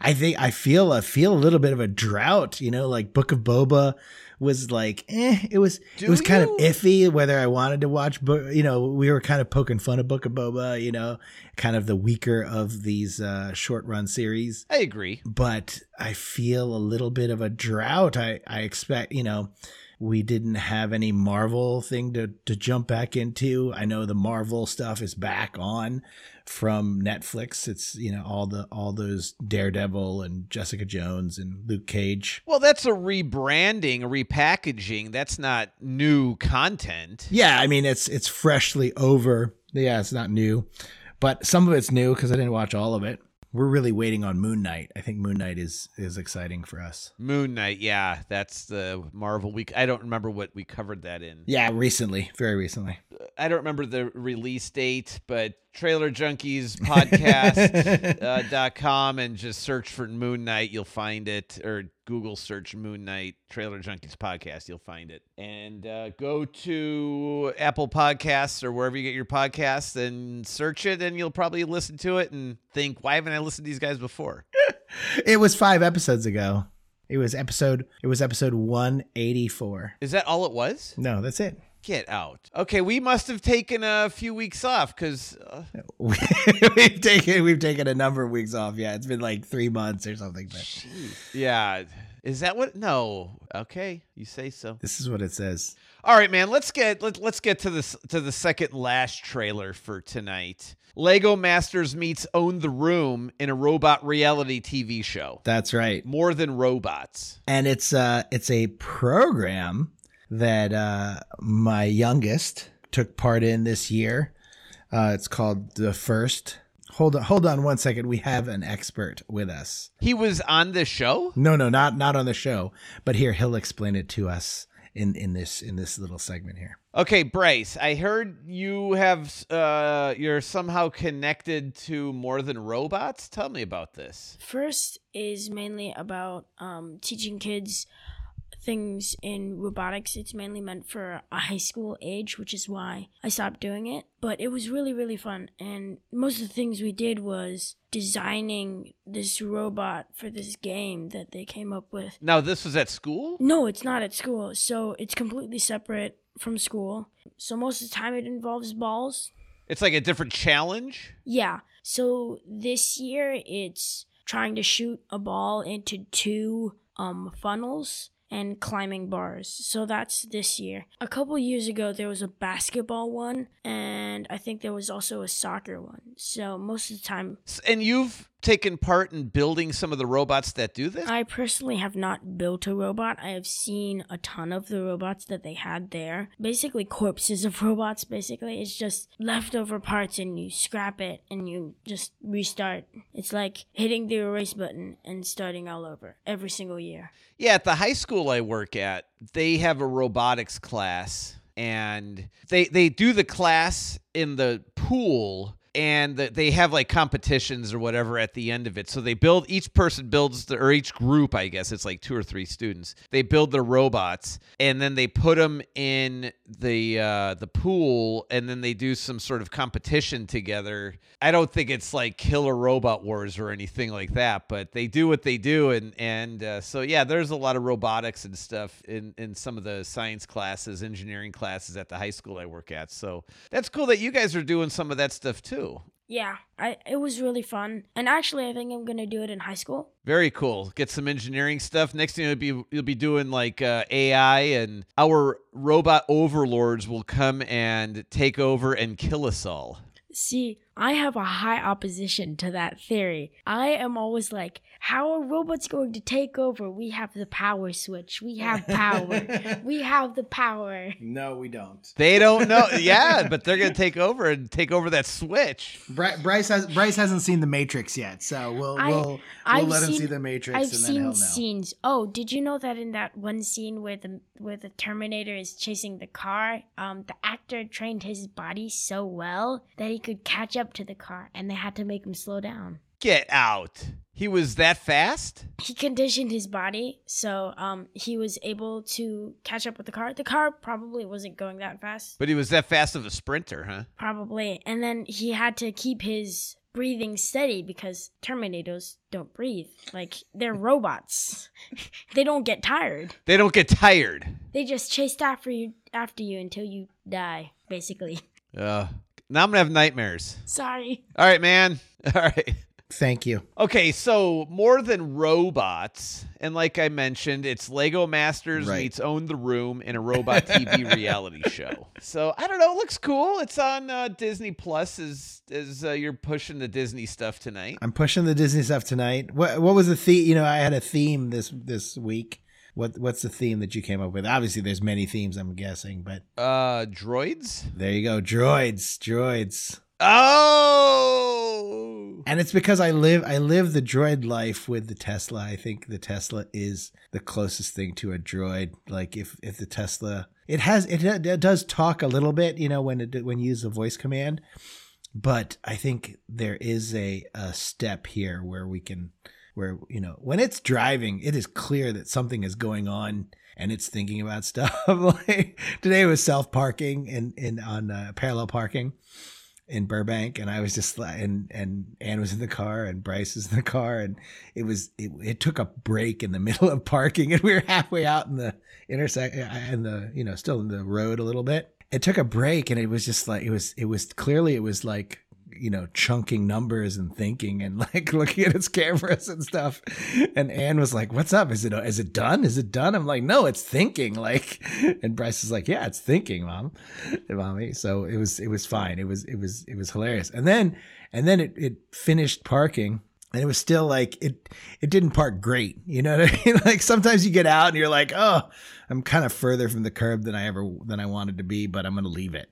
I think I feel I feel a little bit of a drought. You know, like Book of Boba was like, eh. It was Do it was kind of iffy whether I wanted to watch. But you know, we were kind of poking fun of Book of Boba. You know, kind of the weaker of these uh, short run series. I agree. But I feel a little bit of a drought. I I expect you know. We didn't have any Marvel thing to, to jump back into. I know the Marvel stuff is back on from Netflix. It's you know all the all those Daredevil and Jessica Jones and Luke Cage. Well, that's a rebranding, a repackaging. That's not new content. Yeah, I mean it's it's freshly over. Yeah, it's not new, but some of it's new because I didn't watch all of it. We're really waiting on Moon Knight. I think Moon Knight is is exciting for us. Moon Knight, yeah, that's the Marvel week. I don't remember what we covered that in. Yeah, recently, very recently. I don't remember the release date, but Trailer Junkies [laughs] podcast uh, dot com and just search for Moon Knight, you'll find it, or Google search Moon Knight Trailer Junkies podcast, you'll find it. And uh, go to Apple Podcasts or wherever you get your podcasts and search it, and you'll probably listen to it and think, why haven't I listened to these guys before? [laughs] It was five episodes ago. It was episode. It was episode one eighty four. Is that all it was? No, that's it. Get out. Okay, we must have taken a few weeks off because. Uh, [laughs] we've taken we've taken a number of weeks off. Yeah, it's been like three months or something. But yeah. Is that what? No. Okay, you say so. this is what it says. All right, man. Let's get let, let's get to this to the second last trailer for tonight. Lego Masters meets Own the Room in a robot reality TV show. That's right. More than robots. And it's uh it's a program that uh my youngest took part in this year. Uh it's called The First. Hold on hold on one second. We have an expert with us. He was on the show. No, no, not not on the show. But here he'll explain it to us in in this in this little segment here. Okay, Bryce. I heard you have uh you're somehow connected to More Than Robots. Tell me about this. First is mainly about um, teaching kids things in robotics. It's mainly meant for a high school age, which is why I stopped doing it. But it was really, really fun. And most of the things we did was designing this robot for this game that they came up with. Now, this was at school. No, it's not at school. So it's completely separate from school. So most of the time it involves balls. It's like a different challenge. Yeah. So this year it's trying to shoot a ball into two um funnels and climbing bars. So that's this year. A couple years ago, there was a basketball one, and I think there was also a soccer one. So most of the time, And you've taken part in building some of the robots that do this? I personally have not built a robot. I have seen a ton of the robots that they had there. Basically, corpses of [laughs] robots, basically. It's just leftover parts and you scrap it and you just restart. It's like hitting the erase button and starting all over every single year. Yeah, at the high school I work at, they have a robotics class and they they do the class in the pool and they have like competitions or whatever at the end of it. So they build each person builds the, or each group, I guess it's like two or three students. They build their robots and then they put them in the uh, the pool and then they do some sort of competition together. I don't think it's like Killer Robot Wars or anything like that, but they do what they do and and uh, so yeah, there's a lot of robotics and stuff in in some of the science classes, engineering classes at the high school I work at. So that's cool that you guys are doing some of that stuff too. Yeah, I, it was really fun. And actually, I think I'm going to do it in high school. Very cool. Get some engineering stuff. Next thing you'll be you'll be doing like uh, AI, and our robot overlords will come and take over and kill us all. See, I have a high opposition to that theory. I am always like, how are robots going to take over? We have the power switch. We have power. [laughs] we have the power. No, we don't. They don't know. yeah, but they're gonna take over and take over that switch. Bri- Bryce has Bryce hasn't seen the Matrix yet, so we'll I- we'll, we'll I've let him see the Matrix, I've and then seen he'll know. scenes. Oh, did you know that in that one scene where the where the Terminator is chasing the car, um, the actor trained his body so well that he could catch up to the car, and they had to make him slow down. Get out. He was that fast? he conditioned his body so um he was able to catch up with the car. The car probably wasn't going that fast, But he was that fast of a sprinter, huh? probably. And then he had to keep his breathing steady because Terminators don't breathe. Like they're robots. [laughs] they don't get tired. They don't get tired. They just chase after you after you until you die, basically. Uh, now I'm gonna have nightmares. Sorry. All right, man. [laughs] All right. Thank you. Okay, so more than robots, and like I mentioned, it's Lego Masters Right. meets Own the Room in a robot TV [laughs] reality show. So I don't know, it looks cool. It's on uh, Disney Plus Is as uh, you're pushing the Disney stuff tonight. I'm pushing the Disney stuff tonight. What what was the theme? You know, I had a theme this this week. What what's the theme that you came up with? Obviously, there's many themes. I'm guessing, but Uh, droids. there you go. Droids, droids. Oh, And it's because I live I live the droid life with the Tesla. I think the Tesla is the closest thing to a droid. Like if if the Tesla it has it, it does talk a little bit, you know, when it when you use a voice command. But I think there is a a step here where we can where you know when it's driving, it is clear that something is going on and it's thinking about [laughs] stuff. like today was self parking in in on uh, parallel parking in Burbank, and I was just and and Anne was in the car, and Bryce was in the car, and it was it, it took a break in the [laughs] middle of parking, and we were halfway out in the intersection, and the you know still in the road a little bit. It took a break, and it was just like it was it was clearly it was like you know chunking numbers and thinking and [laughs] like looking at its cameras and stuff. And anne was like what's up? Is it is it done? Is it done? I'm like no it's thinking. [laughs] Like and bryce is like yeah it's thinking mom mommy. So it was it was fine. It was it was it was hilarious. And then and then it, it finished parking and it was still like it it didn't park great. You know what i [laughs] mean? Like sometimes you get out and you're like oh i'm kind of further from the curb than i ever than i wanted to be but i'm gonna leave it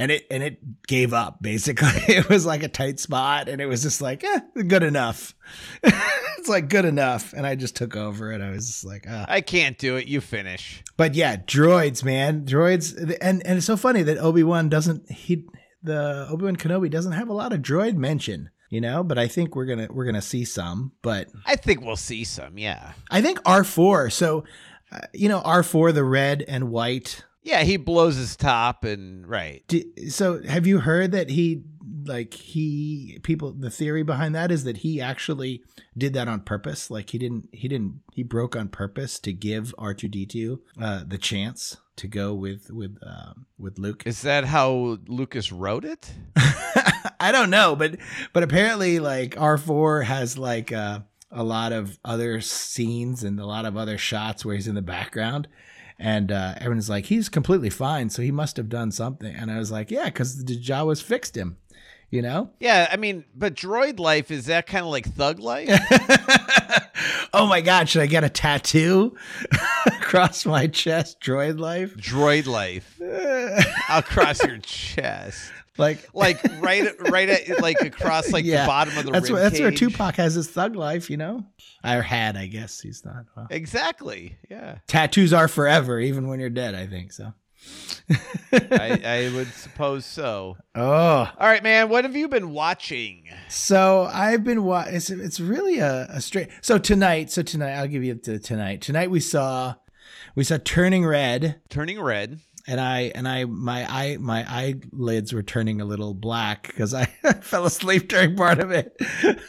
and it and it gave up basically [laughs] it was like a tight spot and it was just like eh, good enough [laughs] it's like good enough and i just took over and i was just like ah I can't do it. You finish. but yeah droids man droids and and it's so funny that obi-wan doesn't he the obi-wan kenobi doesn't have a lot of droid mention you know but i think we're gonna we're gonna see some but I think we'll see some. Yeah. i think r4 so uh, you know r4 the red and white Yeah, he blows his top and right. D- so have you heard that he like he people the theory behind that is that he actually did that on purpose like he didn't he didn't he broke on purpose to give r2d2 uh the chance to go with with um with luke Is that how Lucas wrote it? [laughs] i don't know but but apparently like r4 has like uh a lot of other scenes and a lot of other shots where he's in the background. And uh, everyone's like, he's completely fine, so he must have done something. And I was like, yeah, because the Jawas fixed him, you know? Yeah, I mean, but droid life is that kind of like thug life? [laughs] oh my God, should I get a tattoo [laughs] across my chest? Droid life? droid life [laughs] across your chest, like, like right, right, at, like across like Yeah, the bottom of the that's where, that's where. Tupac has his thug life, you know? Or had, I guess. He's not. Well, Exactly. Yeah, tattoos are forever, even when you're dead, I think so. I, I would suppose so. Oh, All right, man. What have you been watching? So I've been watching. it's it's really a, a straight. So tonight, so tonight I'll give you to tonight. Tonight we saw we saw Turning Red, Turning red. And I and I my eye my eyelids were turning a little black because I [laughs] fell asleep during part of it.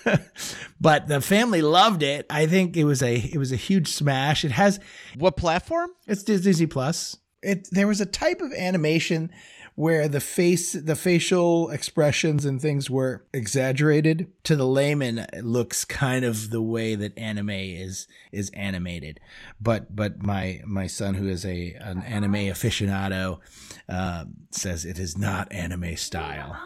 [laughs] but the family loved it. I think it was a it was a huge smash. It has What platform? it's Disney Plus. It there was a type of animation where the face the facial expressions and things were exaggerated to the layman it looks kind of the way that anime is is animated but but my my son who is a an anime aficionado uh, says it is not anime style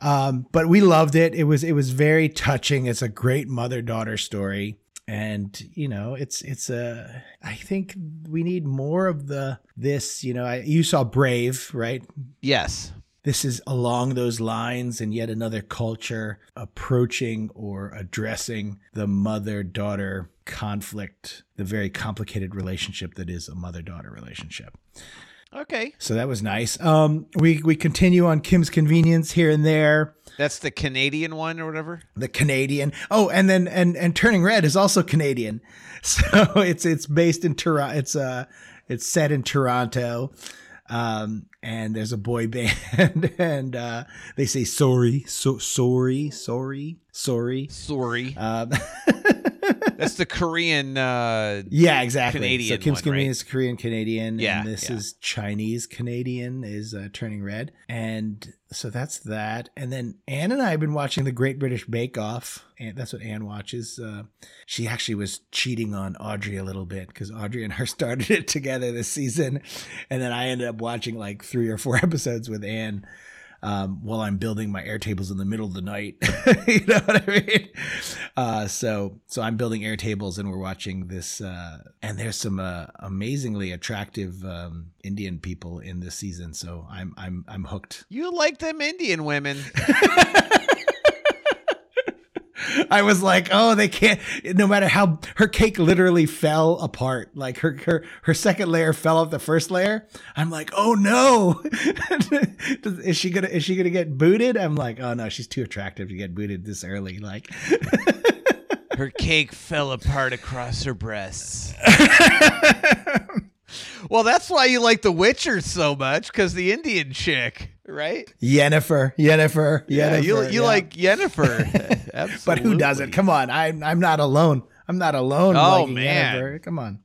um, but we loved it. It was it was very touching. It's a great mother daughter story, and you know it's it's a. I think we need more of the this. You know, I, you saw Brave, right? Yes. This is along those lines, and yet another culture approaching or addressing the mother daughter conflict, the very complicated relationship that is a mother daughter relationship. Okay. So that was nice. Um, we we continue on Kim's Convenience here and there. That's the Canadian one or whatever. the Canadian. Oh, and then and and Turning Red is also Canadian. [laughs] So it's it's based in Toronto. It's uh it's set in Toronto. Um and there's a boy [laughs] band and uh they say sorry, so sorry, sorry, sorry. Sorry. Um [laughs] That's the Korean. Uh, Yeah, exactly. Canadian so Kim's one, Convenience right? is Korean Canadian, Yeah, and this yeah. is Chinese Canadian is uh, Turning Red, and so that's that. And then Anne and I have been watching the Great British Bake Off, and that's what Anne watches. Uh, she actually was cheating on Audrey a little bit because Audrey and her [laughs] started it together this season, and then I ended up watching like three or four [laughs] episodes with Anne um, while I'm building my air tables in the middle of the night. [laughs] you know what I mean? Uh, so so I'm building air tables and we're watching this. Uh, and there's some uh, amazingly attractive um, Indian people in this season. So I'm I'm I'm hooked. you like them Indian women. [laughs] I was like, oh, they can't. No matter how her cake literally fell apart, like her her her second layer fell off the first layer. I'm like, oh no, [laughs] is she gonna is she gonna get booted? I'm like, oh no, she's too attractive to get booted this early. Like, [laughs] Her cake fell apart across her breasts. [laughs] well, that's why you like The Witcher so much, because the Indian chick, right? Yennefer, Yennefer, Yennefer. Yeah, you you yeah. like Yennefer. [laughs] Absolutely. but who doesn't? Come on, I'm I'm not alone. I'm not alone. Oh, man. Yennefer. come on.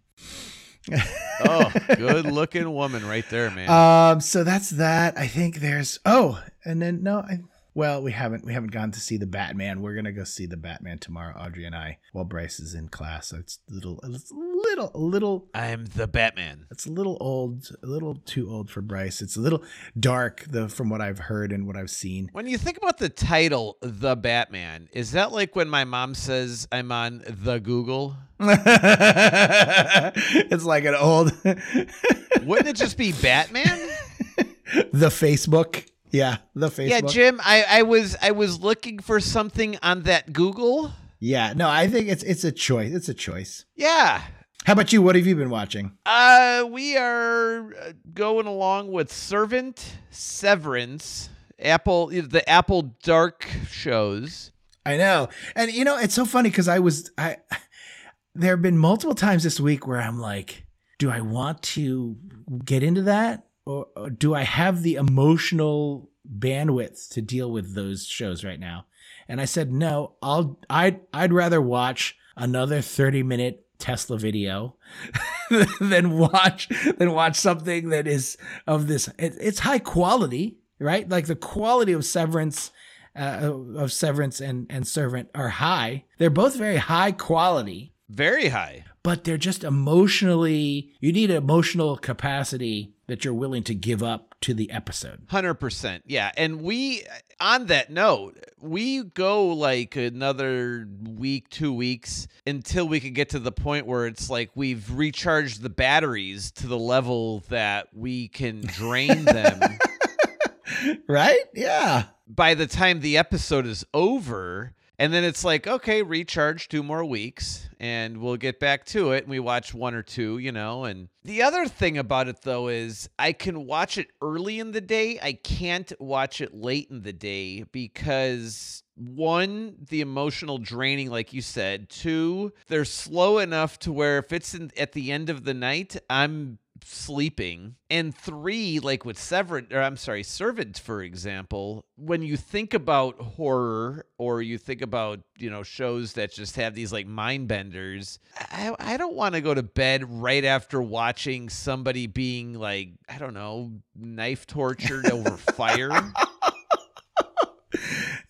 [laughs] Oh, good looking woman right there, man. Um, so that's that. I think there's oh, and then no, I well, we haven't we haven't gone to see the Batman. We're gonna go see the Batman tomorrow, Audrey and I, while Bryce is in class. So it's a little, it's little, a little. I'm the Batman. It's a little old, a little too old for Bryce. It's a little dark, the from what I've heard and what I've seen. When you think about the title, The Batman, is that like when my mom says I'm on the Google? [laughs] it's like an old, Wouldn't it just be Batman? [laughs] the Facebook. Yeah, the Facebook. yeah, Jim, I, I was I was looking for something on that Google. Yeah, no, I think it's it's a choice. It's a choice. Yeah. How about you? What have you been watching? Uh, we are uh, going along with Servant, Severance, Apple, the Apple Dark shows. I know. And you know, it's so funny because I was I there have been multiple times this week where I'm like, do I want to get into that? Or, or do I have the emotional bandwidth to deal with those shows right now? And I said, no, I'll I'd I'd rather watch another 30 minute Tesla video [laughs] than watch than watch something that is of this it, it's high quality, right? Like the quality of Severance uh, of Severance and and Servant are high. They're both very high quality, Very high. but they're just emotionally. You need emotional capacity that you're willing to give up to the episode. Hundred percent, yeah. And we, on that note, we go like another week, two weeks until we can get to the point where it's like we've recharged the batteries to the level that we can drain them. [laughs] Right? Yeah. By the time the episode is over, and then it's like, okay, recharge two more weeks and we'll get back to it. And we watch one or two, you know. And the other thing about it, though, is I can watch it early in the day. I can't watch it late in the day because one, the emotional draining, like you said. Two, they're slow enough to where if it's in, at the end of the night, I'm sleeping. And three, like with Severant, or I'm sorry, Servant, for example, when you think about horror or you think about, you know, shows that just have these like mind benders, I, I don't want to go to bed right after watching somebody being like, I don't know, knife tortured over fire. [laughs]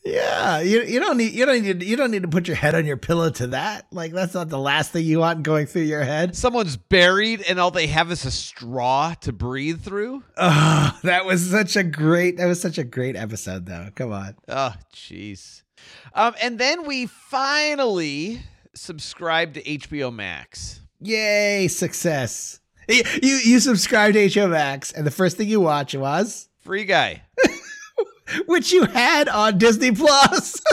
Yeah, you you don't need you don't need you don't need to put your head on your pillow to that. Like that's not the last thing you want going through your head. Someone's buried and all they have is a straw to breathe through. Oh, that was such a great that was such a great episode though. Come on. Oh, jeez. Um, and then we finally subscribed to HBO Max. Yay, success. You you, you subscribed to HBO Max and the first thing you watch was Free guy. [laughs] which you had on Disney Plus. [laughs]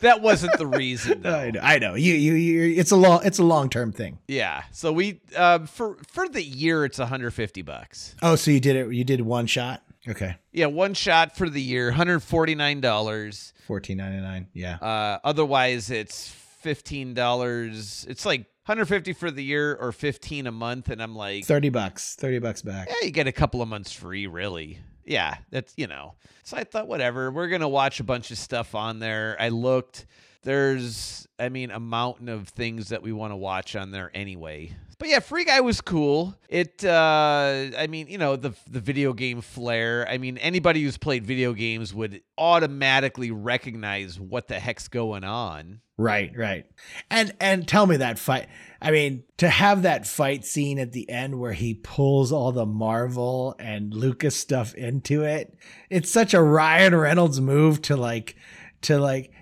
That wasn't the reason. [laughs] Though. I know, I know. You, you, you. It's a long, it's a long term thing. Yeah. So we um for for the year it's 150 bucks. Oh, so you did it. You did one shot. Okay, Yeah, one shot for the year, 149 dollars. fourteen ninety nine. Yeah. Uh, otherwise it's fifteen dollars. It's like 150 for the year or 15 a month, and I'm like, Thirty bucks. Thirty bucks back. yeah, you get a couple of months free, really. Yeah, that's you know. So I thought, whatever, we're gonna watch a bunch of stuff on there. I looked. There's, I mean, a mountain of things that we want to watch on there anyway. But yeah, Free Guy was cool. It, uh, I mean, you know, the the video game flair. I mean, anybody who's played video games would automatically recognize what the heck's going on. Right, right. And and tell me that fight. I mean, to have that fight scene at the end where he pulls all the Marvel and Lucas stuff into it. It's such a Ryan Reynolds move to like to like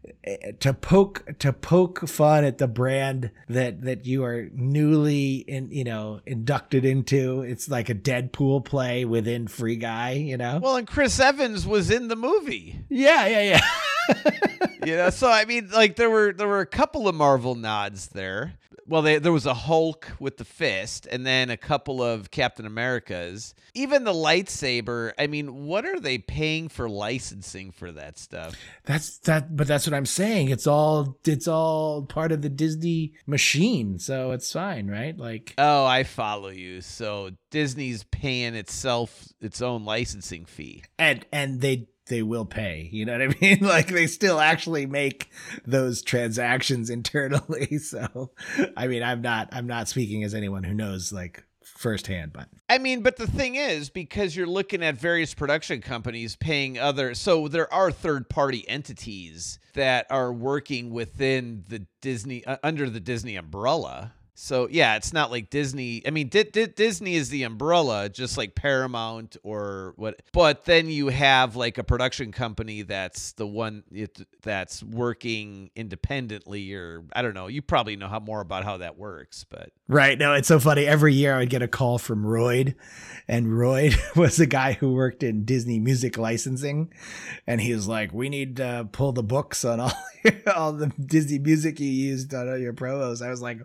to poke to poke fun at the brand that that you are newly in you know inducted into. It's like a Deadpool play within Free Guy, you know. Well, and Chris Evans was in the movie. yeah, yeah, yeah. [laughs] you know so i mean like there were there were a couple of marvel nods there well they, there was a hulk with the fist and then a couple of captain americas even the lightsaber i mean what are they paying for licensing for that stuff That's that, but that's what I'm saying. It's all it's all part of the Disney machine, so it's fine, right? Like, oh i follow you so disney's paying itself its own licensing fee and and they they will pay. You know what I [laughs] mean? Like they still actually make those transactions [laughs] internally. So, I mean, I'm not I'm not speaking as anyone who knows like firsthand, but I mean, but the thing is, because you're looking at various production companies paying other, so there are third party entities that are working within the Disney, uh, under the Disney umbrella. So yeah, it's not like Disney. I mean, Di- Di- Disney is the umbrella, just like Paramount or what. But then you have like a production company that's the one it, that's working independently, or I don't know. You probably know how more about how that works, but Right. No, it's so funny. Every year I would get a call from Royd, and Royd [laughs] was a guy who worked in Disney music licensing. And he was like, We need to pull the books on all, [laughs] all the Disney music you used on all your promos. I was like,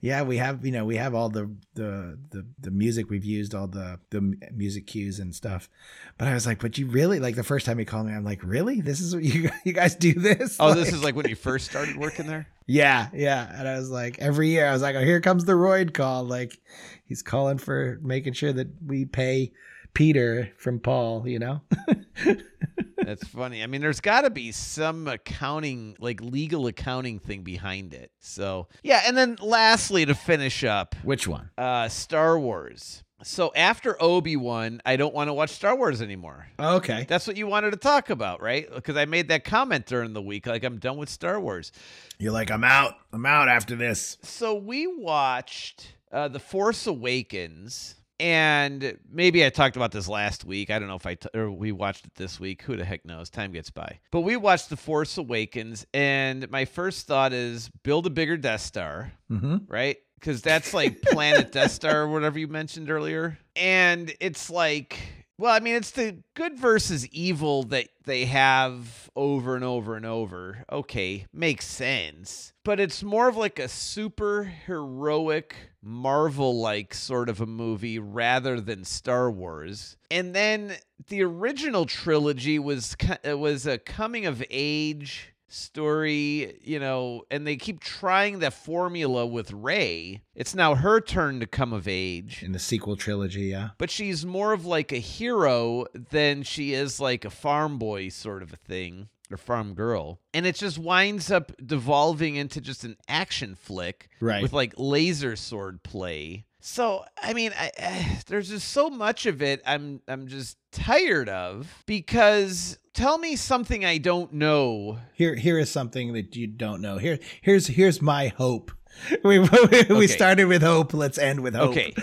yeah, we have, you know, we have all the, the, the, the music we've used, all the, the music cues and stuff. But I was like, but you really, like the first time he called me, I'm like, really? This is what [laughs] you, you guys do this? oh, this is like when you first started working there. [laughs] Yeah, yeah. And I was like, every year I was like, oh, here comes the Royd call. Like he's calling for making sure that we pay Peter from Paul, you know? [laughs] That's funny. I mean, there's got to be some accounting, like legal accounting thing behind it. So, yeah. And then lastly, to finish up, Which one? uh, Star Wars. So after Obi Wan, I don't want to watch Star Wars anymore. Okay. That's what you wanted to talk about, right? Because I made that comment during the week, like I'm done with Star Wars. You're like, I'm out. I'm out after this. So we watched uh, The Force Awakens, and maybe I talked about this last week. I don't know if I t- or we watched it this week. Who the heck knows? Time gets by. But we watched The Force Awakens, and my first thought is build a bigger Death Star, Mm-hmm. right? Because that's like Planet Death Star or [laughs] whatever you mentioned earlier. And it's like, well, I mean, it's the good versus evil that they have over and over and over. Okay, makes sense. But it's more of like a super heroic, Marvel like sort of a movie rather than Star Wars. And then the original trilogy was was a coming of age story, you know, and they keep trying that formula with Rey. It's now her turn to come of age. In the sequel trilogy, yeah. But she's more of like a hero than she is like a farm boy sort of a thing or farm girl. And it just winds up devolving into just an action flick Right. with like laser sword play. So I mean, I, I, there's just so much of it. I'm I'm just tired of because tell me something I don't know. Here, here is something that you don't know. Here, here's here's my hope. [laughs] We we, we started with hope. Let's end with hope. Okay.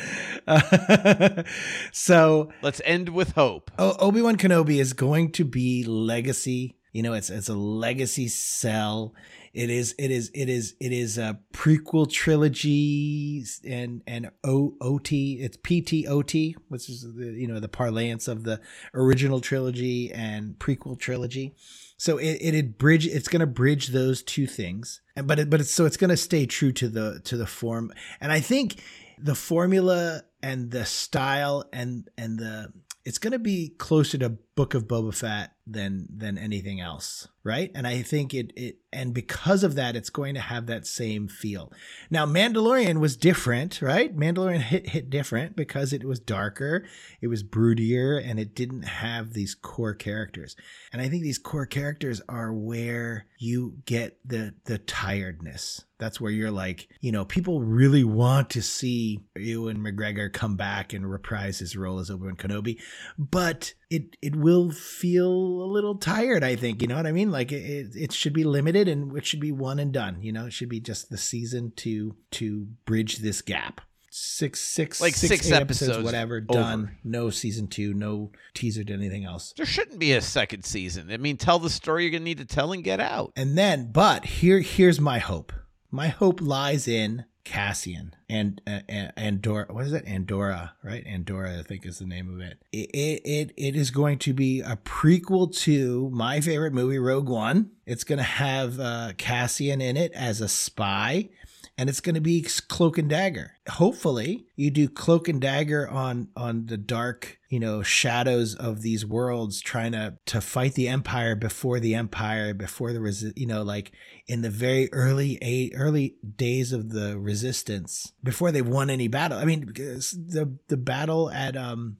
Uh, [laughs] so Let's end with hope. o- Obi Wan Kenobi is going to be legacy. You know, it's it's a legacy cell. It is it is it is it is a prequel trilogy and and O O T. It's PTOT, which is the you know the parlance of the original trilogy and prequel trilogy. So it it, it bridge it's going to bridge those two things, and but it, but it's so it's going to stay true to the to the form, and I think the formula and the style and and the it's going to be closer to Book of Boba Fett than than anything else, right? And I think it it and because of that, it's going to have that same feel. Now, Mandalorian was different, right? Mandalorian hit hit different because it was darker, it was broodier, and it didn't have these core characters. And I think these core characters are where you get the the tiredness. That's where you're like, you know, people really want to see Ewan McGregor come back and reprise his role as Obi Wan Kenobi, but it it will feel a little tired. I think you know what I mean. Like it it should be limited and it should be one and done. You know, it should be just the season to to bridge this gap. Six six Like six eight episodes whatever. over. Done. No season two. No teaser to anything else. There shouldn't be a second season. I mean, tell the story you're going to need to tell and get out. And then, but here, here's my hope. My hope lies in Cassian and uh, and Andorra. What is it? Andorra, right? Andorra, I think is the name of it. It, it. it it is going to be a prequel to my favorite movie, Rogue One. It's going to have uh, Cassian in it as a spy. And it's going to be Cloak and Dagger. Hopefully, you do Cloak and Dagger on on the dark, you know, shadows of these worlds, trying to to fight the Empire before the Empire, before the resi- you know, like in the very early eight early days of the Resistance, before they won any battle. I mean, the the battle at um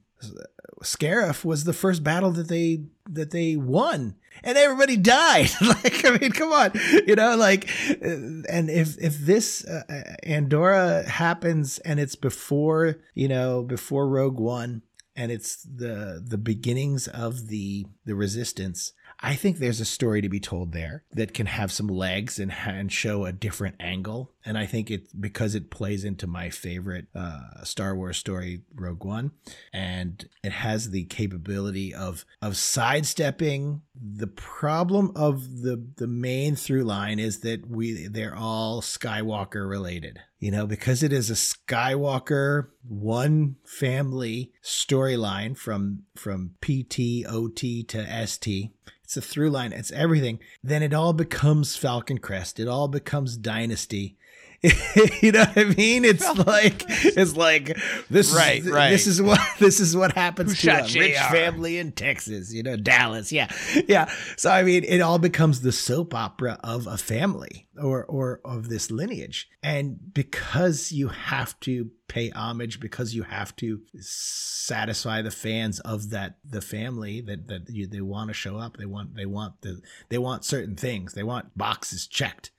Scarif was the first battle that they that they won and everybody died [laughs] like i mean come on you know like uh, and if if this uh, andorra happens and it's before you know before rogue one and it's the the beginnings of the the resistance I think there's a story to be told there that can have some legs and, and show a different angle. And I think it because it plays into my favorite uh, Star Wars story, Rogue One, and it has the capability of of sidestepping the problem of the the main through line is that we they're all Skywalker related. You know, because it is a Skywalker one family storyline from from PT, OT to ST it's a through line, it's everything. Then it all becomes Falcon Crest. It all becomes Dynasty. [laughs] you know what I mean? It's like it's like this Right, is right. this is what [laughs] this is what happens Who to a rich family in Texas, you know, Dallas. Yeah. Yeah. So I mean, it all becomes the soap opera of a family or or of this lineage. And because you have to pay homage because you have to satisfy the fans of that the family that that you, they want to show up they want they want the they want certain things they want boxes checked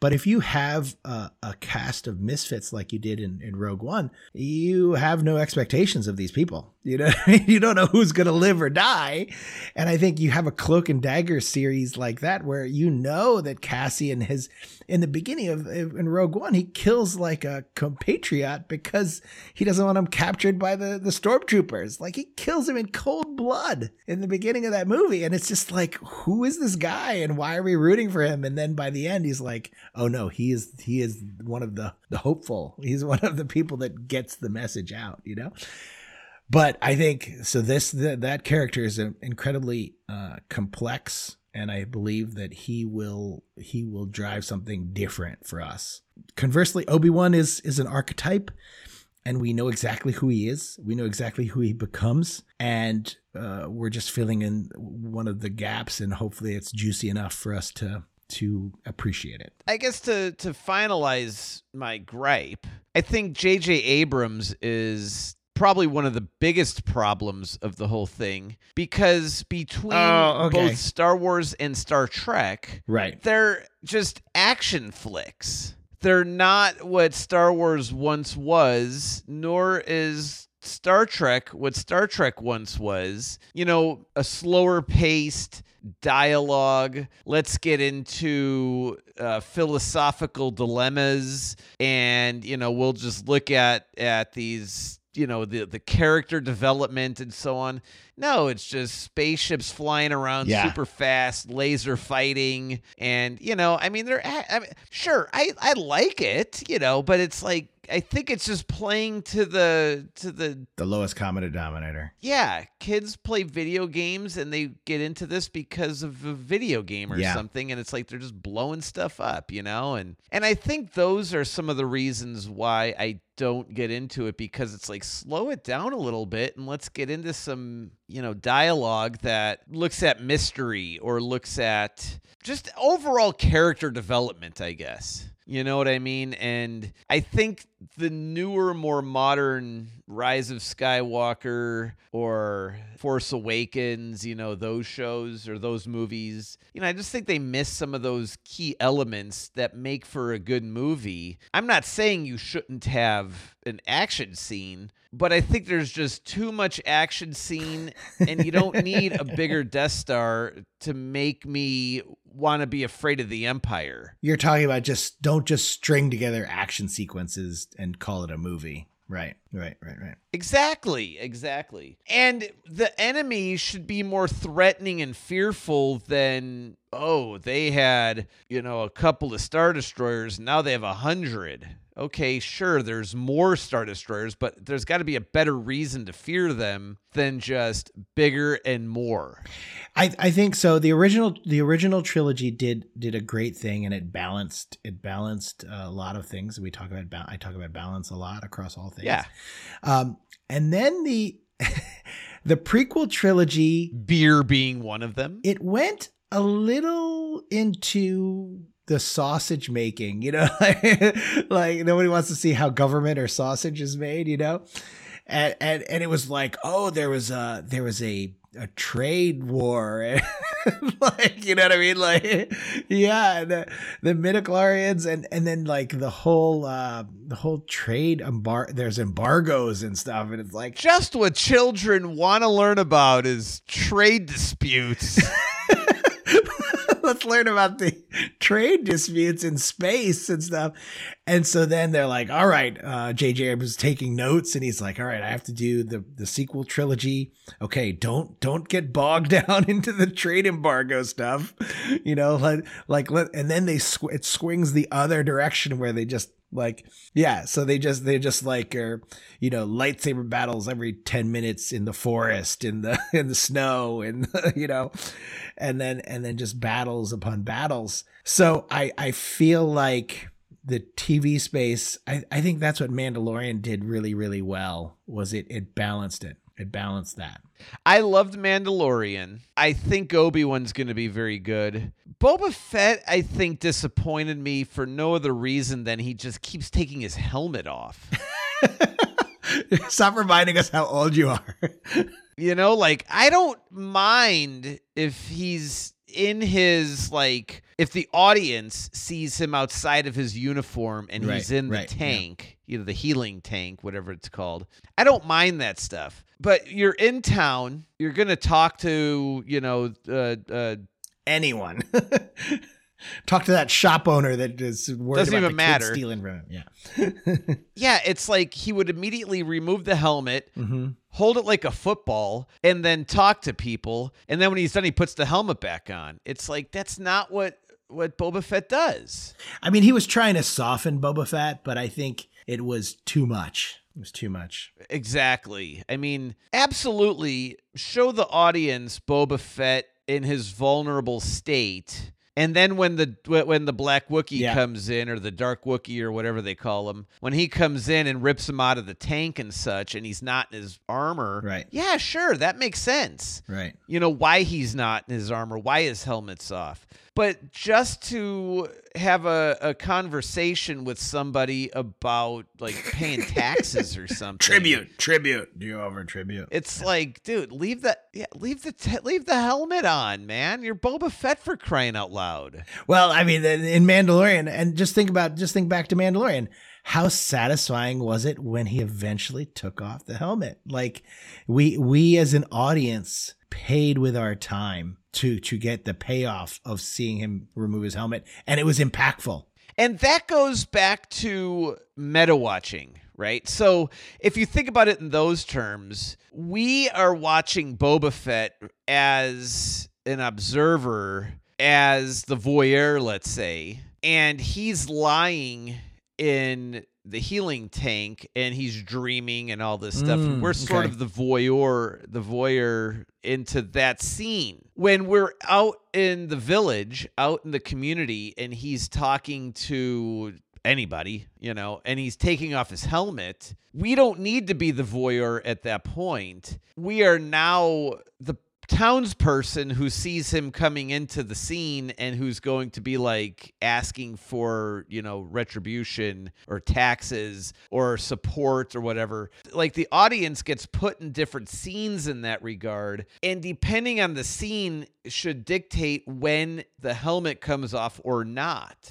but if you have a, a cast of misfits like you did in, in Rogue One, you have no expectations of these people. You know, [laughs] you don't know who's going to live or die. And I think you have a Cloak and Dagger series like that where you know that Cassian has, in the beginning of in Rogue One, he kills like a compatriot because he doesn't want him captured by the the stormtroopers. Like he kills him in cold blood in the beginning of that movie, and it's just like, who is this guy, and why are we rooting for him? And then by the end, he's like, oh no, he is he is one of the the hopeful. He's one of the people that gets the message out. You know. But I think so. This th- that character is incredibly uh, complex, and I believe that he will he will drive something different for us. Conversely, Obi Wan is is an archetype, and we know exactly who he is. We know exactly who he becomes, and uh, we're just filling in one of the gaps, and hopefully, it's juicy enough for us to to appreciate it. I guess to to finalize my gripe, I think J.J. Abrams is probably one of the biggest problems of the whole thing because between Oh, okay. both Star Wars and Star Trek, Right. they're just action flicks. They're not what Star Wars once was, nor is Star Trek what Star Trek once was. You know, a slower paced dialogue. Let's get into uh, philosophical dilemmas, and you know, we'll just look at at these. You know the the character development and so on. No, it's just spaceships flying around Yeah. super fast, laser fighting, and you know, I mean, they're I mean, sure, I I like it, you know, but it's like I think it's just playing to the to the The lowest common denominator. yeah, kids play video games and they get into this because of a video game or Yeah. something and it's like they're just blowing stuff up, you know? And and I think those are some of the reasons why I don't get into it because it's like slow it down a little bit and let's get into some, you know, dialogue that looks at mystery or looks at just overall character development, I guess. You know what I mean? And I think the newer, more modern Rise of Skywalker or Force Awakens, you know, those shows or those movies, you know, I just think they miss some of those key elements that make for a good movie. I'm not saying you shouldn't have an action scene, but I think there's just too much action scene, and you don't need a bigger [laughs] Death Star to make me want to be afraid of the Empire. You're talking about just don't just string together action sequences and call it a movie. Right, right, right, right. Exactly, exactly. And the enemy should be more threatening and fearful than oh, they had, you know, a couple of star destroyers, now they have a hundred. Okay, sure, there's more star destroyers, but there's got to be a better reason to fear them than just bigger and more. I, I think so. The original the original trilogy did did a great thing, and it balanced it balanced a lot of things. We talk about I talk about balance a lot across all things. Yeah. Um, and then the [laughs] the prequel trilogy Beer being one of them. it went a little into the sausage making, you know, [laughs] like nobody wants to see how government or sausage is made, you know, and and and it was like, oh, there was a there was a a trade war, [laughs] like you know what I mean, like yeah, the the midichlorians and and then like the whole uh the whole trade embar there's embargoes and stuff, and it's like Just what children want to learn about is trade disputes. [laughs] let's learn about the [laughs] trade disputes in space and stuff. And so then they're like, all right, uh, JJ is taking notes and he's like, all right, I have to do the, the sequel trilogy. Okay. Don't, don't get bogged [laughs] down into the trade embargo stuff, [laughs] you know, like, like, and then they, it swings the other direction where they just, like yeah so they just they just like are you know lightsaber battles every 10 minutes in the forest in the [laughs] in the snow and [laughs] you know and then and then just battles upon battles so i i feel like the TV space, I, I think that's what Mandalorian did really, really well. Was it it balanced it. It balanced that. I loved Mandalorian. I think Obi Wan's going to be very good. Boba Fett, I think, disappointed me for no other reason than he just keeps taking his helmet off. [laughs] Stop reminding us how old you are. [laughs] you know, like I don't mind if he's in his like if the audience sees him outside of his uniform and Right, he's in the right, yeah. tank, you know, the healing tank, whatever it's called. I don't mind that stuff. But you're in town, you're going to talk to, you know, uh, uh, Anyone. [laughs] Talk to that shop owner that is worried Doesn't about even matter. stealing from him. Yeah. [laughs] yeah, it's like he would immediately remove the helmet, hmm hold it like a football, and then talk to people. And then when he's done, he puts the helmet back on. It's like that's not what what Boba Fett does. I mean, he was trying to soften Boba Fett, but I think it was too much. It was too much. Exactly. I mean, absolutely show the audience Boba Fett in his vulnerable state. And then when the when the black Wookiee Yeah. comes in, or the dark Wookiee, or whatever they call him, when he comes in and rips him out of the tank and such, and he's not in his armor, Right. Yeah, sure, that makes sense. Right. You know why he's not in his armor, why his helmet's off. But just to have a, a conversation with somebody about like paying [laughs] taxes or something, Tribute. Tribute. Do you over tribute? it's like, dude, leave the yeah, leave the te- leave the helmet on, man. You're Boba Fett for crying out loud. Well, I mean, in in Mandalorian, and just think about, just think back to Mandalorian. How satisfying was it when he eventually took off the helmet? Like, we we as an audience paid with our time to to get the payoff of seeing him remove his helmet, and it was impactful. And that goes back to meta watching, right? So if you think about it in those terms, we are watching Boba Fett as an observer, as the voyeur, let's say, and he's lying in the healing tank and he's dreaming and all this stuff. Mm, we're sort okay. of the voyeur, the voyeur into that scene. When we're out in the village, out in the community, and he's talking to anybody, you know, and he's taking off his helmet, we don't need to be the voyeur at that point. We are now the townsperson who sees him coming into the scene and who's going to be like asking for, you know, retribution or taxes or support or whatever. Like the audience gets put in different scenes in that regard. And depending on the scene, should dictate when the helmet comes off or not.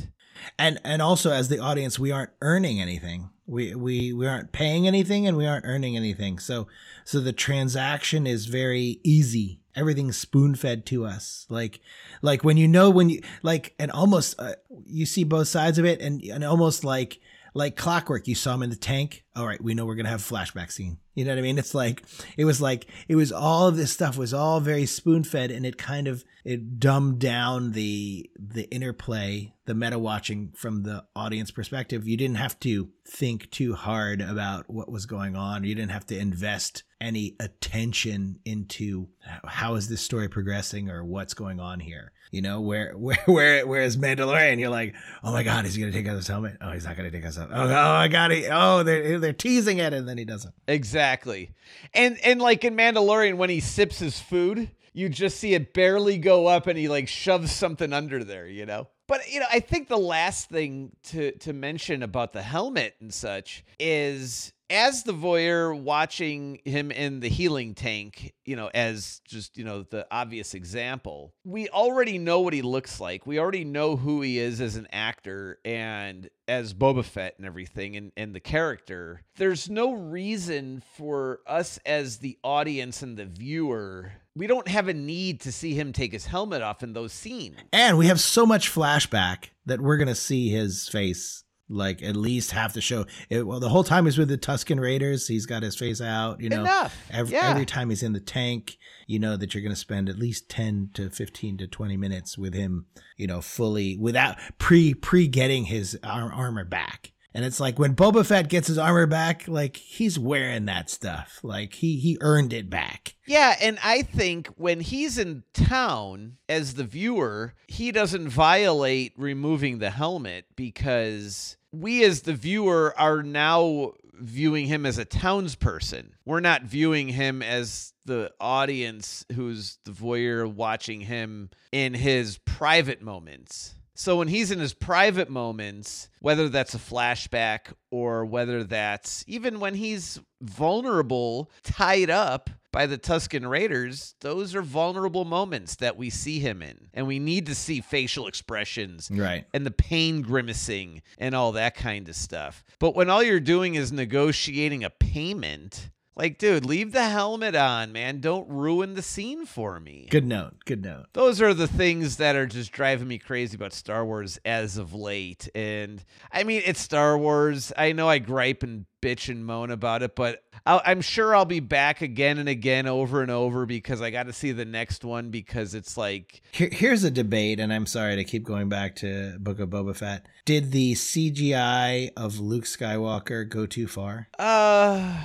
and and also as the audience we aren't earning anything we we we aren't paying anything and we aren't earning anything so so the transaction is very easy everything's spoon fed to us. Like like when you know when you like and almost uh, you see both sides of it and and almost like like clockwork you saw him in the tank. All right we know we're gonna have a flashback scene. You know what i mean? It's like it was like it was all of this stuff was all very spoon fed and it kind of it dumbed down the the interplay the meta watching from the audience perspective. You didn't have to think too hard about what was going on. You didn't have to invest any attention into how is this story progressing or what's going on here you know where [laughs] where where whereas mandalorian? You're like oh my god is he gonna take out his helmet? Oh he's not gonna take us out oh, oh i got it. Oh they're, they're teasing it and then he doesn't. Exactly. And and like in Mandalorian when he sips his food, you just see it barely go up and he like shoves something under there, you know? But you know, I think the last thing to to mention about the helmet and such is as the voyeur watching him in the healing tank, you know, as just, you know, the obvious example, we already know what he looks like. We already know who he is as an actor and as Boba Fett and everything and, and the character. There's no reason for us as the audience and the viewer. We don't have a need to see him take his helmet off in those scenes. and we have so much flashback that we're gonna see his face like at least half the show it, well the whole time he's with the Tusken Raiders he's got his face out you know Enough. Every, Yeah. every time he's in the tank, you know that you're going to spend at least 10 to 15 to 20 minutes with him, you know, fully without pre pre getting his ar- armor back. And it's like when Boba Fett gets his armor back, like he's wearing that stuff. Like he he earned it back. Yeah, and I think when he's in town as the viewer, he doesn't violate removing the helmet because we as the viewer are now viewing him as a townsperson. We're not viewing him as the audience who's the voyeur watching him in his private moments. So when he's in his private moments, whether that's a flashback or whether that's even when he's vulnerable, tied up by the Tusken Raiders, those are vulnerable moments that we see him in. And we need to see facial expressions Right. and the pain grimacing and all that kind of stuff. But when all you're doing is negotiating a payment, like, dude, leave the helmet on, man. Don't ruin the scene for me. Good note. Good note. Those are the things that are just driving me crazy about Star Wars as of late. And I mean, it's Star Wars. I know I gripe and bitch and moan about it, but I'll, I'm sure I'll be back again and again over and over because I got to see the next one because it's like Here, here's a debate, and I'm sorry to keep going back to Book of Boba Fett. Did the CGI of Luke Skywalker go too far? Uh,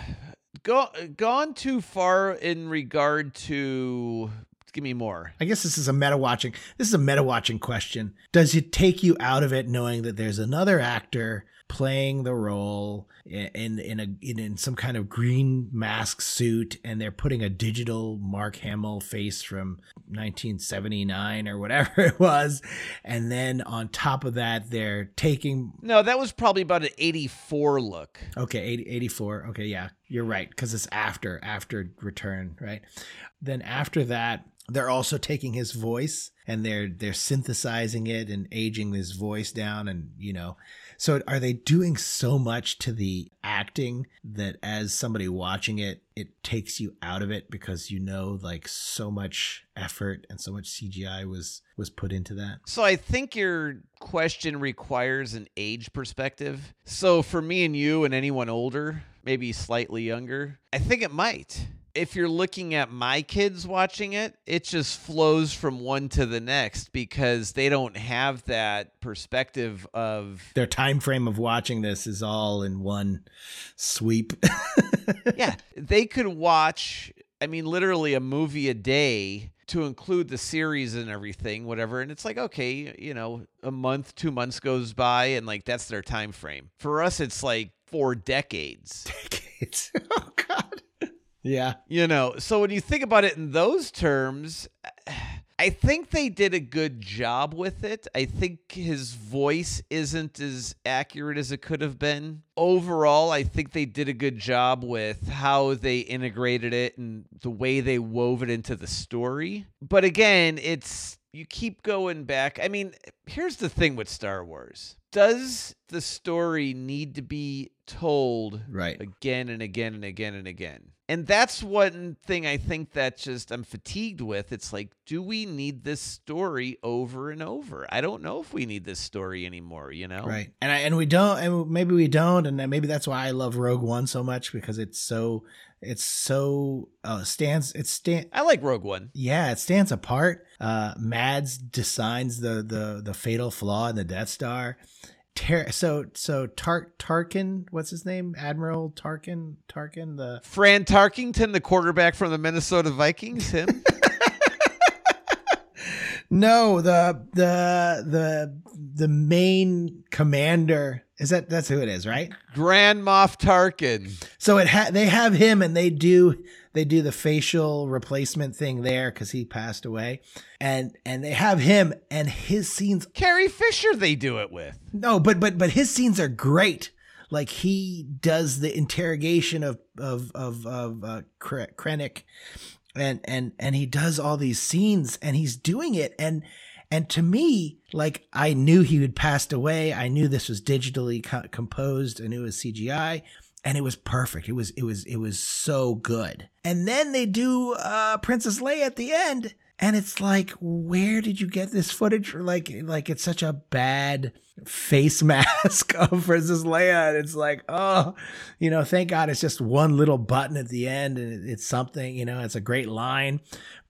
go gone too far in regard to. Give me more. I guess this is a meta watching. This is a meta watching question. Does it take you out of it knowing that there's another actor playing the role in in a in, in some kind of green mask suit, and they're putting a digital Mark Hamill face from 1979 or whatever [laughs] it was, and then on top of that, they're taking No, that was probably about an 84 look. Okay, 80, 84. Okay, yeah, you're right because it's after after return, right? Then after that, they're also taking his voice and they're they're synthesizing it and aging his voice down and you know. So are they doing so much to the acting that as somebody watching it, it takes you out of it because you know like so much effort and so much CGI was was put into that. So I think your question requires an age perspective. So for me and you and anyone older, maybe slightly younger, I think it might. If you're looking at my kids watching it, it just flows from one to the next because they don't have that perspective of Their time frame of watching this is all in one sweep. [laughs] yeah, they could watch, I mean, literally a movie a day to include the series and everything, whatever. And it's like, okay, you know, a month, two months goes by, and like that's their time frame. For us, it's like four decades. decades. [laughs] Oh God. Yeah. You know, so when you think about it in those terms, I think they did a good job with it. I think his voice isn't as accurate as it could have been. Overall, I think they did a good job with how they integrated it and the way they wove it into the story. But again, it's you keep going back. I mean, here's the thing with Star Wars. Does the story need to be told Right. again and again and again and again? And that's one thing I think that just I'm fatigued with. It's like, do we need this story over and over? I don't know if we need this story anymore, you know? Right. And I, and we don't and maybe we don't and maybe that's why I love Rogue One so much because it's so it's so uh stands it stand I like Rogue One. yeah, it stands apart. Uh Mads designs the the the fatal flaw in the Death Star. Ter- so so Tar- Tarkin, what's his name? Admiral Tarkin, Tarkin the Fran Tarkington, the quarterback from the Minnesota Vikings, him. [laughs] No, the the the the main commander is that that's who it is, right? Grand Moff Tarkin. So it ha- they have him and they do they do the facial replacement thing there because he passed away, and and they have him and his scenes. Carrie Fisher, they do it with. No, but but but his scenes are great. Like he does the interrogation of of of of uh, Krennic, and and and he does all these scenes and he's doing it and and to me like i knew he had passed away. I knew this was digitally co- composed i knew it was cgi and it was perfect. It was it was it was so good. And then they do uh princess leia at the end and it's like where did you get this footage? Like like it's such a bad face [laughs] mask of princess leia and it's like oh you know thank god it's just one little button at the end and it's something you know it's a great line.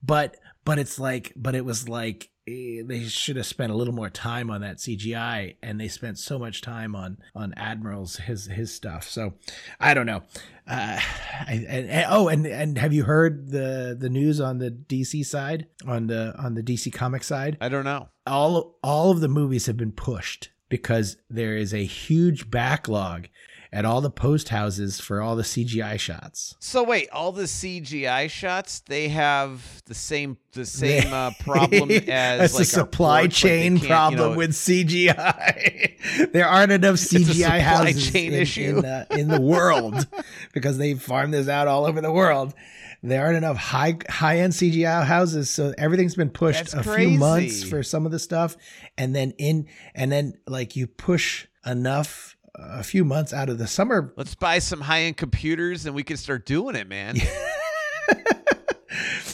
But but it's like but it was like they should have spent a little more time on that CGI and they spent so much time on on Admiral's his his stuff. So I don't know. Uh [sighs] I, and, and- oh and and have you heard the the news on the DC side? On the on the DC comic side? I don't know. all all of the movies have been pushed because there is a huge backlog at all the post houses for all the CGI shots. So wait, all the CGI shots they have the same the [laughs] same uh, problem as like a supply ports, like chain can't, problem you know, with CGI. [laughs] there aren't enough CGI houses in, in, uh, in the world [laughs] because they farm this out all over the world. There aren't enough high high end CGI houses, so everything's been pushed That's a few months for some of the stuff, and then in and then like you push enough a few months out of the summer Let's buy some high end computers and we can start doing it, man. [laughs]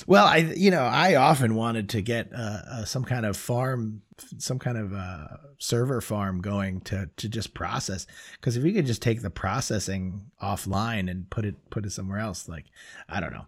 Well, I you know I often wanted to get uh, uh, some kind of farm, some kind of uh, server farm going to to just process. Because if you could just take the processing offline and put it put it somewhere else, like I don't know.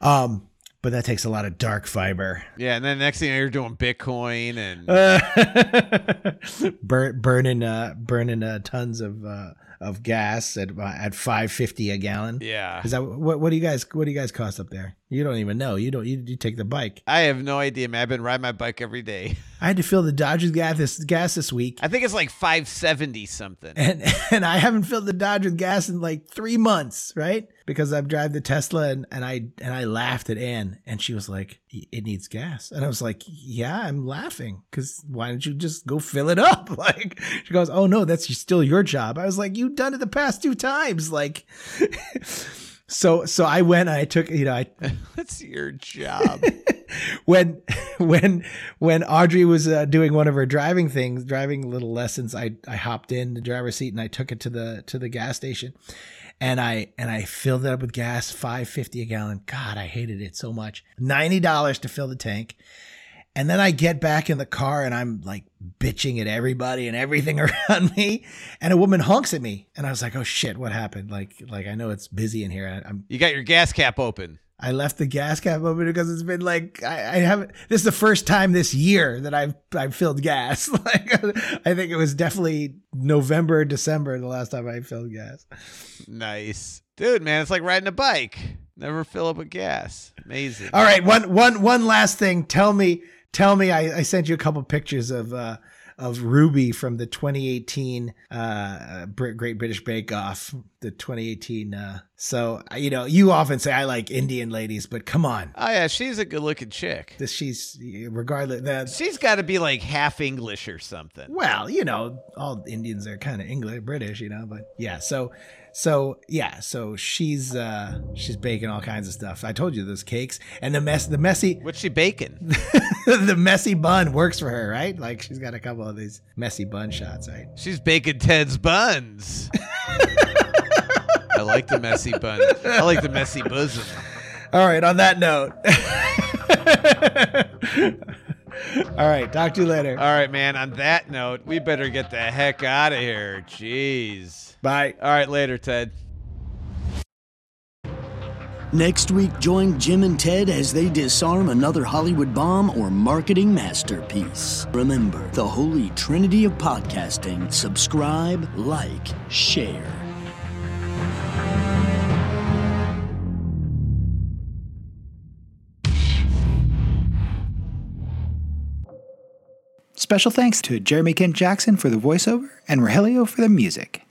Um, but that takes a lot of dark fiber. Yeah, and then next thing you're doing Bitcoin and [laughs] Uh, burn, burning uh, burning uh, tons of uh, of gas at at five fifty a gallon. yeah. Is that what? What do you guys? What do you guys cost up there? You don't even know. You don't. You, you take the bike. I have no idea, man. I've been riding my bike every day. [laughs] I had to fill the Dodge's gas this gas this week, I think it's like 570 something. and [laughs] and I haven't filled the Dodge's gas in like three months, right? Because I've drive the Tesla, and and I and I laughed at Ann, and she was like, "It needs gas," and I was like, "Yeah, I'm laughing because why don't you just go fill it up?" [laughs] Like she goes, "Oh no, that's still your job." I was like, "You've done it the past two times," like. [laughs] So so I went and I took you know I [laughs] That's your job. when when when Audrey was uh, doing one of her driving things, driving little lessons, I I hopped in the driver's seat and I took it to the to the gas station, and I and I filled it up with gas, five fifty a gallon. God, I hated it so much. Ninety dollars to fill the tank. And then I get back in the car and I'm like bitching at everybody and everything [laughs] around me. And a woman honks at me. And I was like, oh shit, what happened? Like, like I know it's busy in here. I'm you got your gas cap open. I left the gas cap open because it's been like I, I haven't. This is the first time this year that I've I've filled gas. [laughs] like I think it was definitely November, December the last time I filled gas. Nice. Dude, man, it's like riding a bike. Never fill up with gas. Amazing. All right, one one one last thing. Tell me, tell me. I, I sent you a couple pictures of uh, of Ruby from the 2018 uh, Great British Bake Off. The 2018. Uh, so you know, you often say I like Indian ladies, but come on, Oh yeah, she's a good looking chick. this she's regardless that She's got to be like half English or something. Well, you know, all Indians are kind of English, British, you know, but yeah. So, so yeah, so she's uh she's baking all kinds of stuff. I told you those cakes and the mess, the messy, What's she baking? [laughs] the messy bun works for her, right? Like she's got a couple of these messy bun shots, right? She's baking Ted's buns. [laughs] I like the messy bun. I like the messy bosom. All right. On that note, [laughs] [laughs] all right. Talk to you later. All right, man. On that note, we better get the heck out of here. Jeez. Bye. All right, later, Ted. Next week, join Jim and Ted as they disarm another Hollywood bomb or marketing masterpiece. Remember, the holy trinity of podcasting subscribe, like, share. Special thanks to Jeremy Kent Jackson for the voiceover and Rogelio for the music.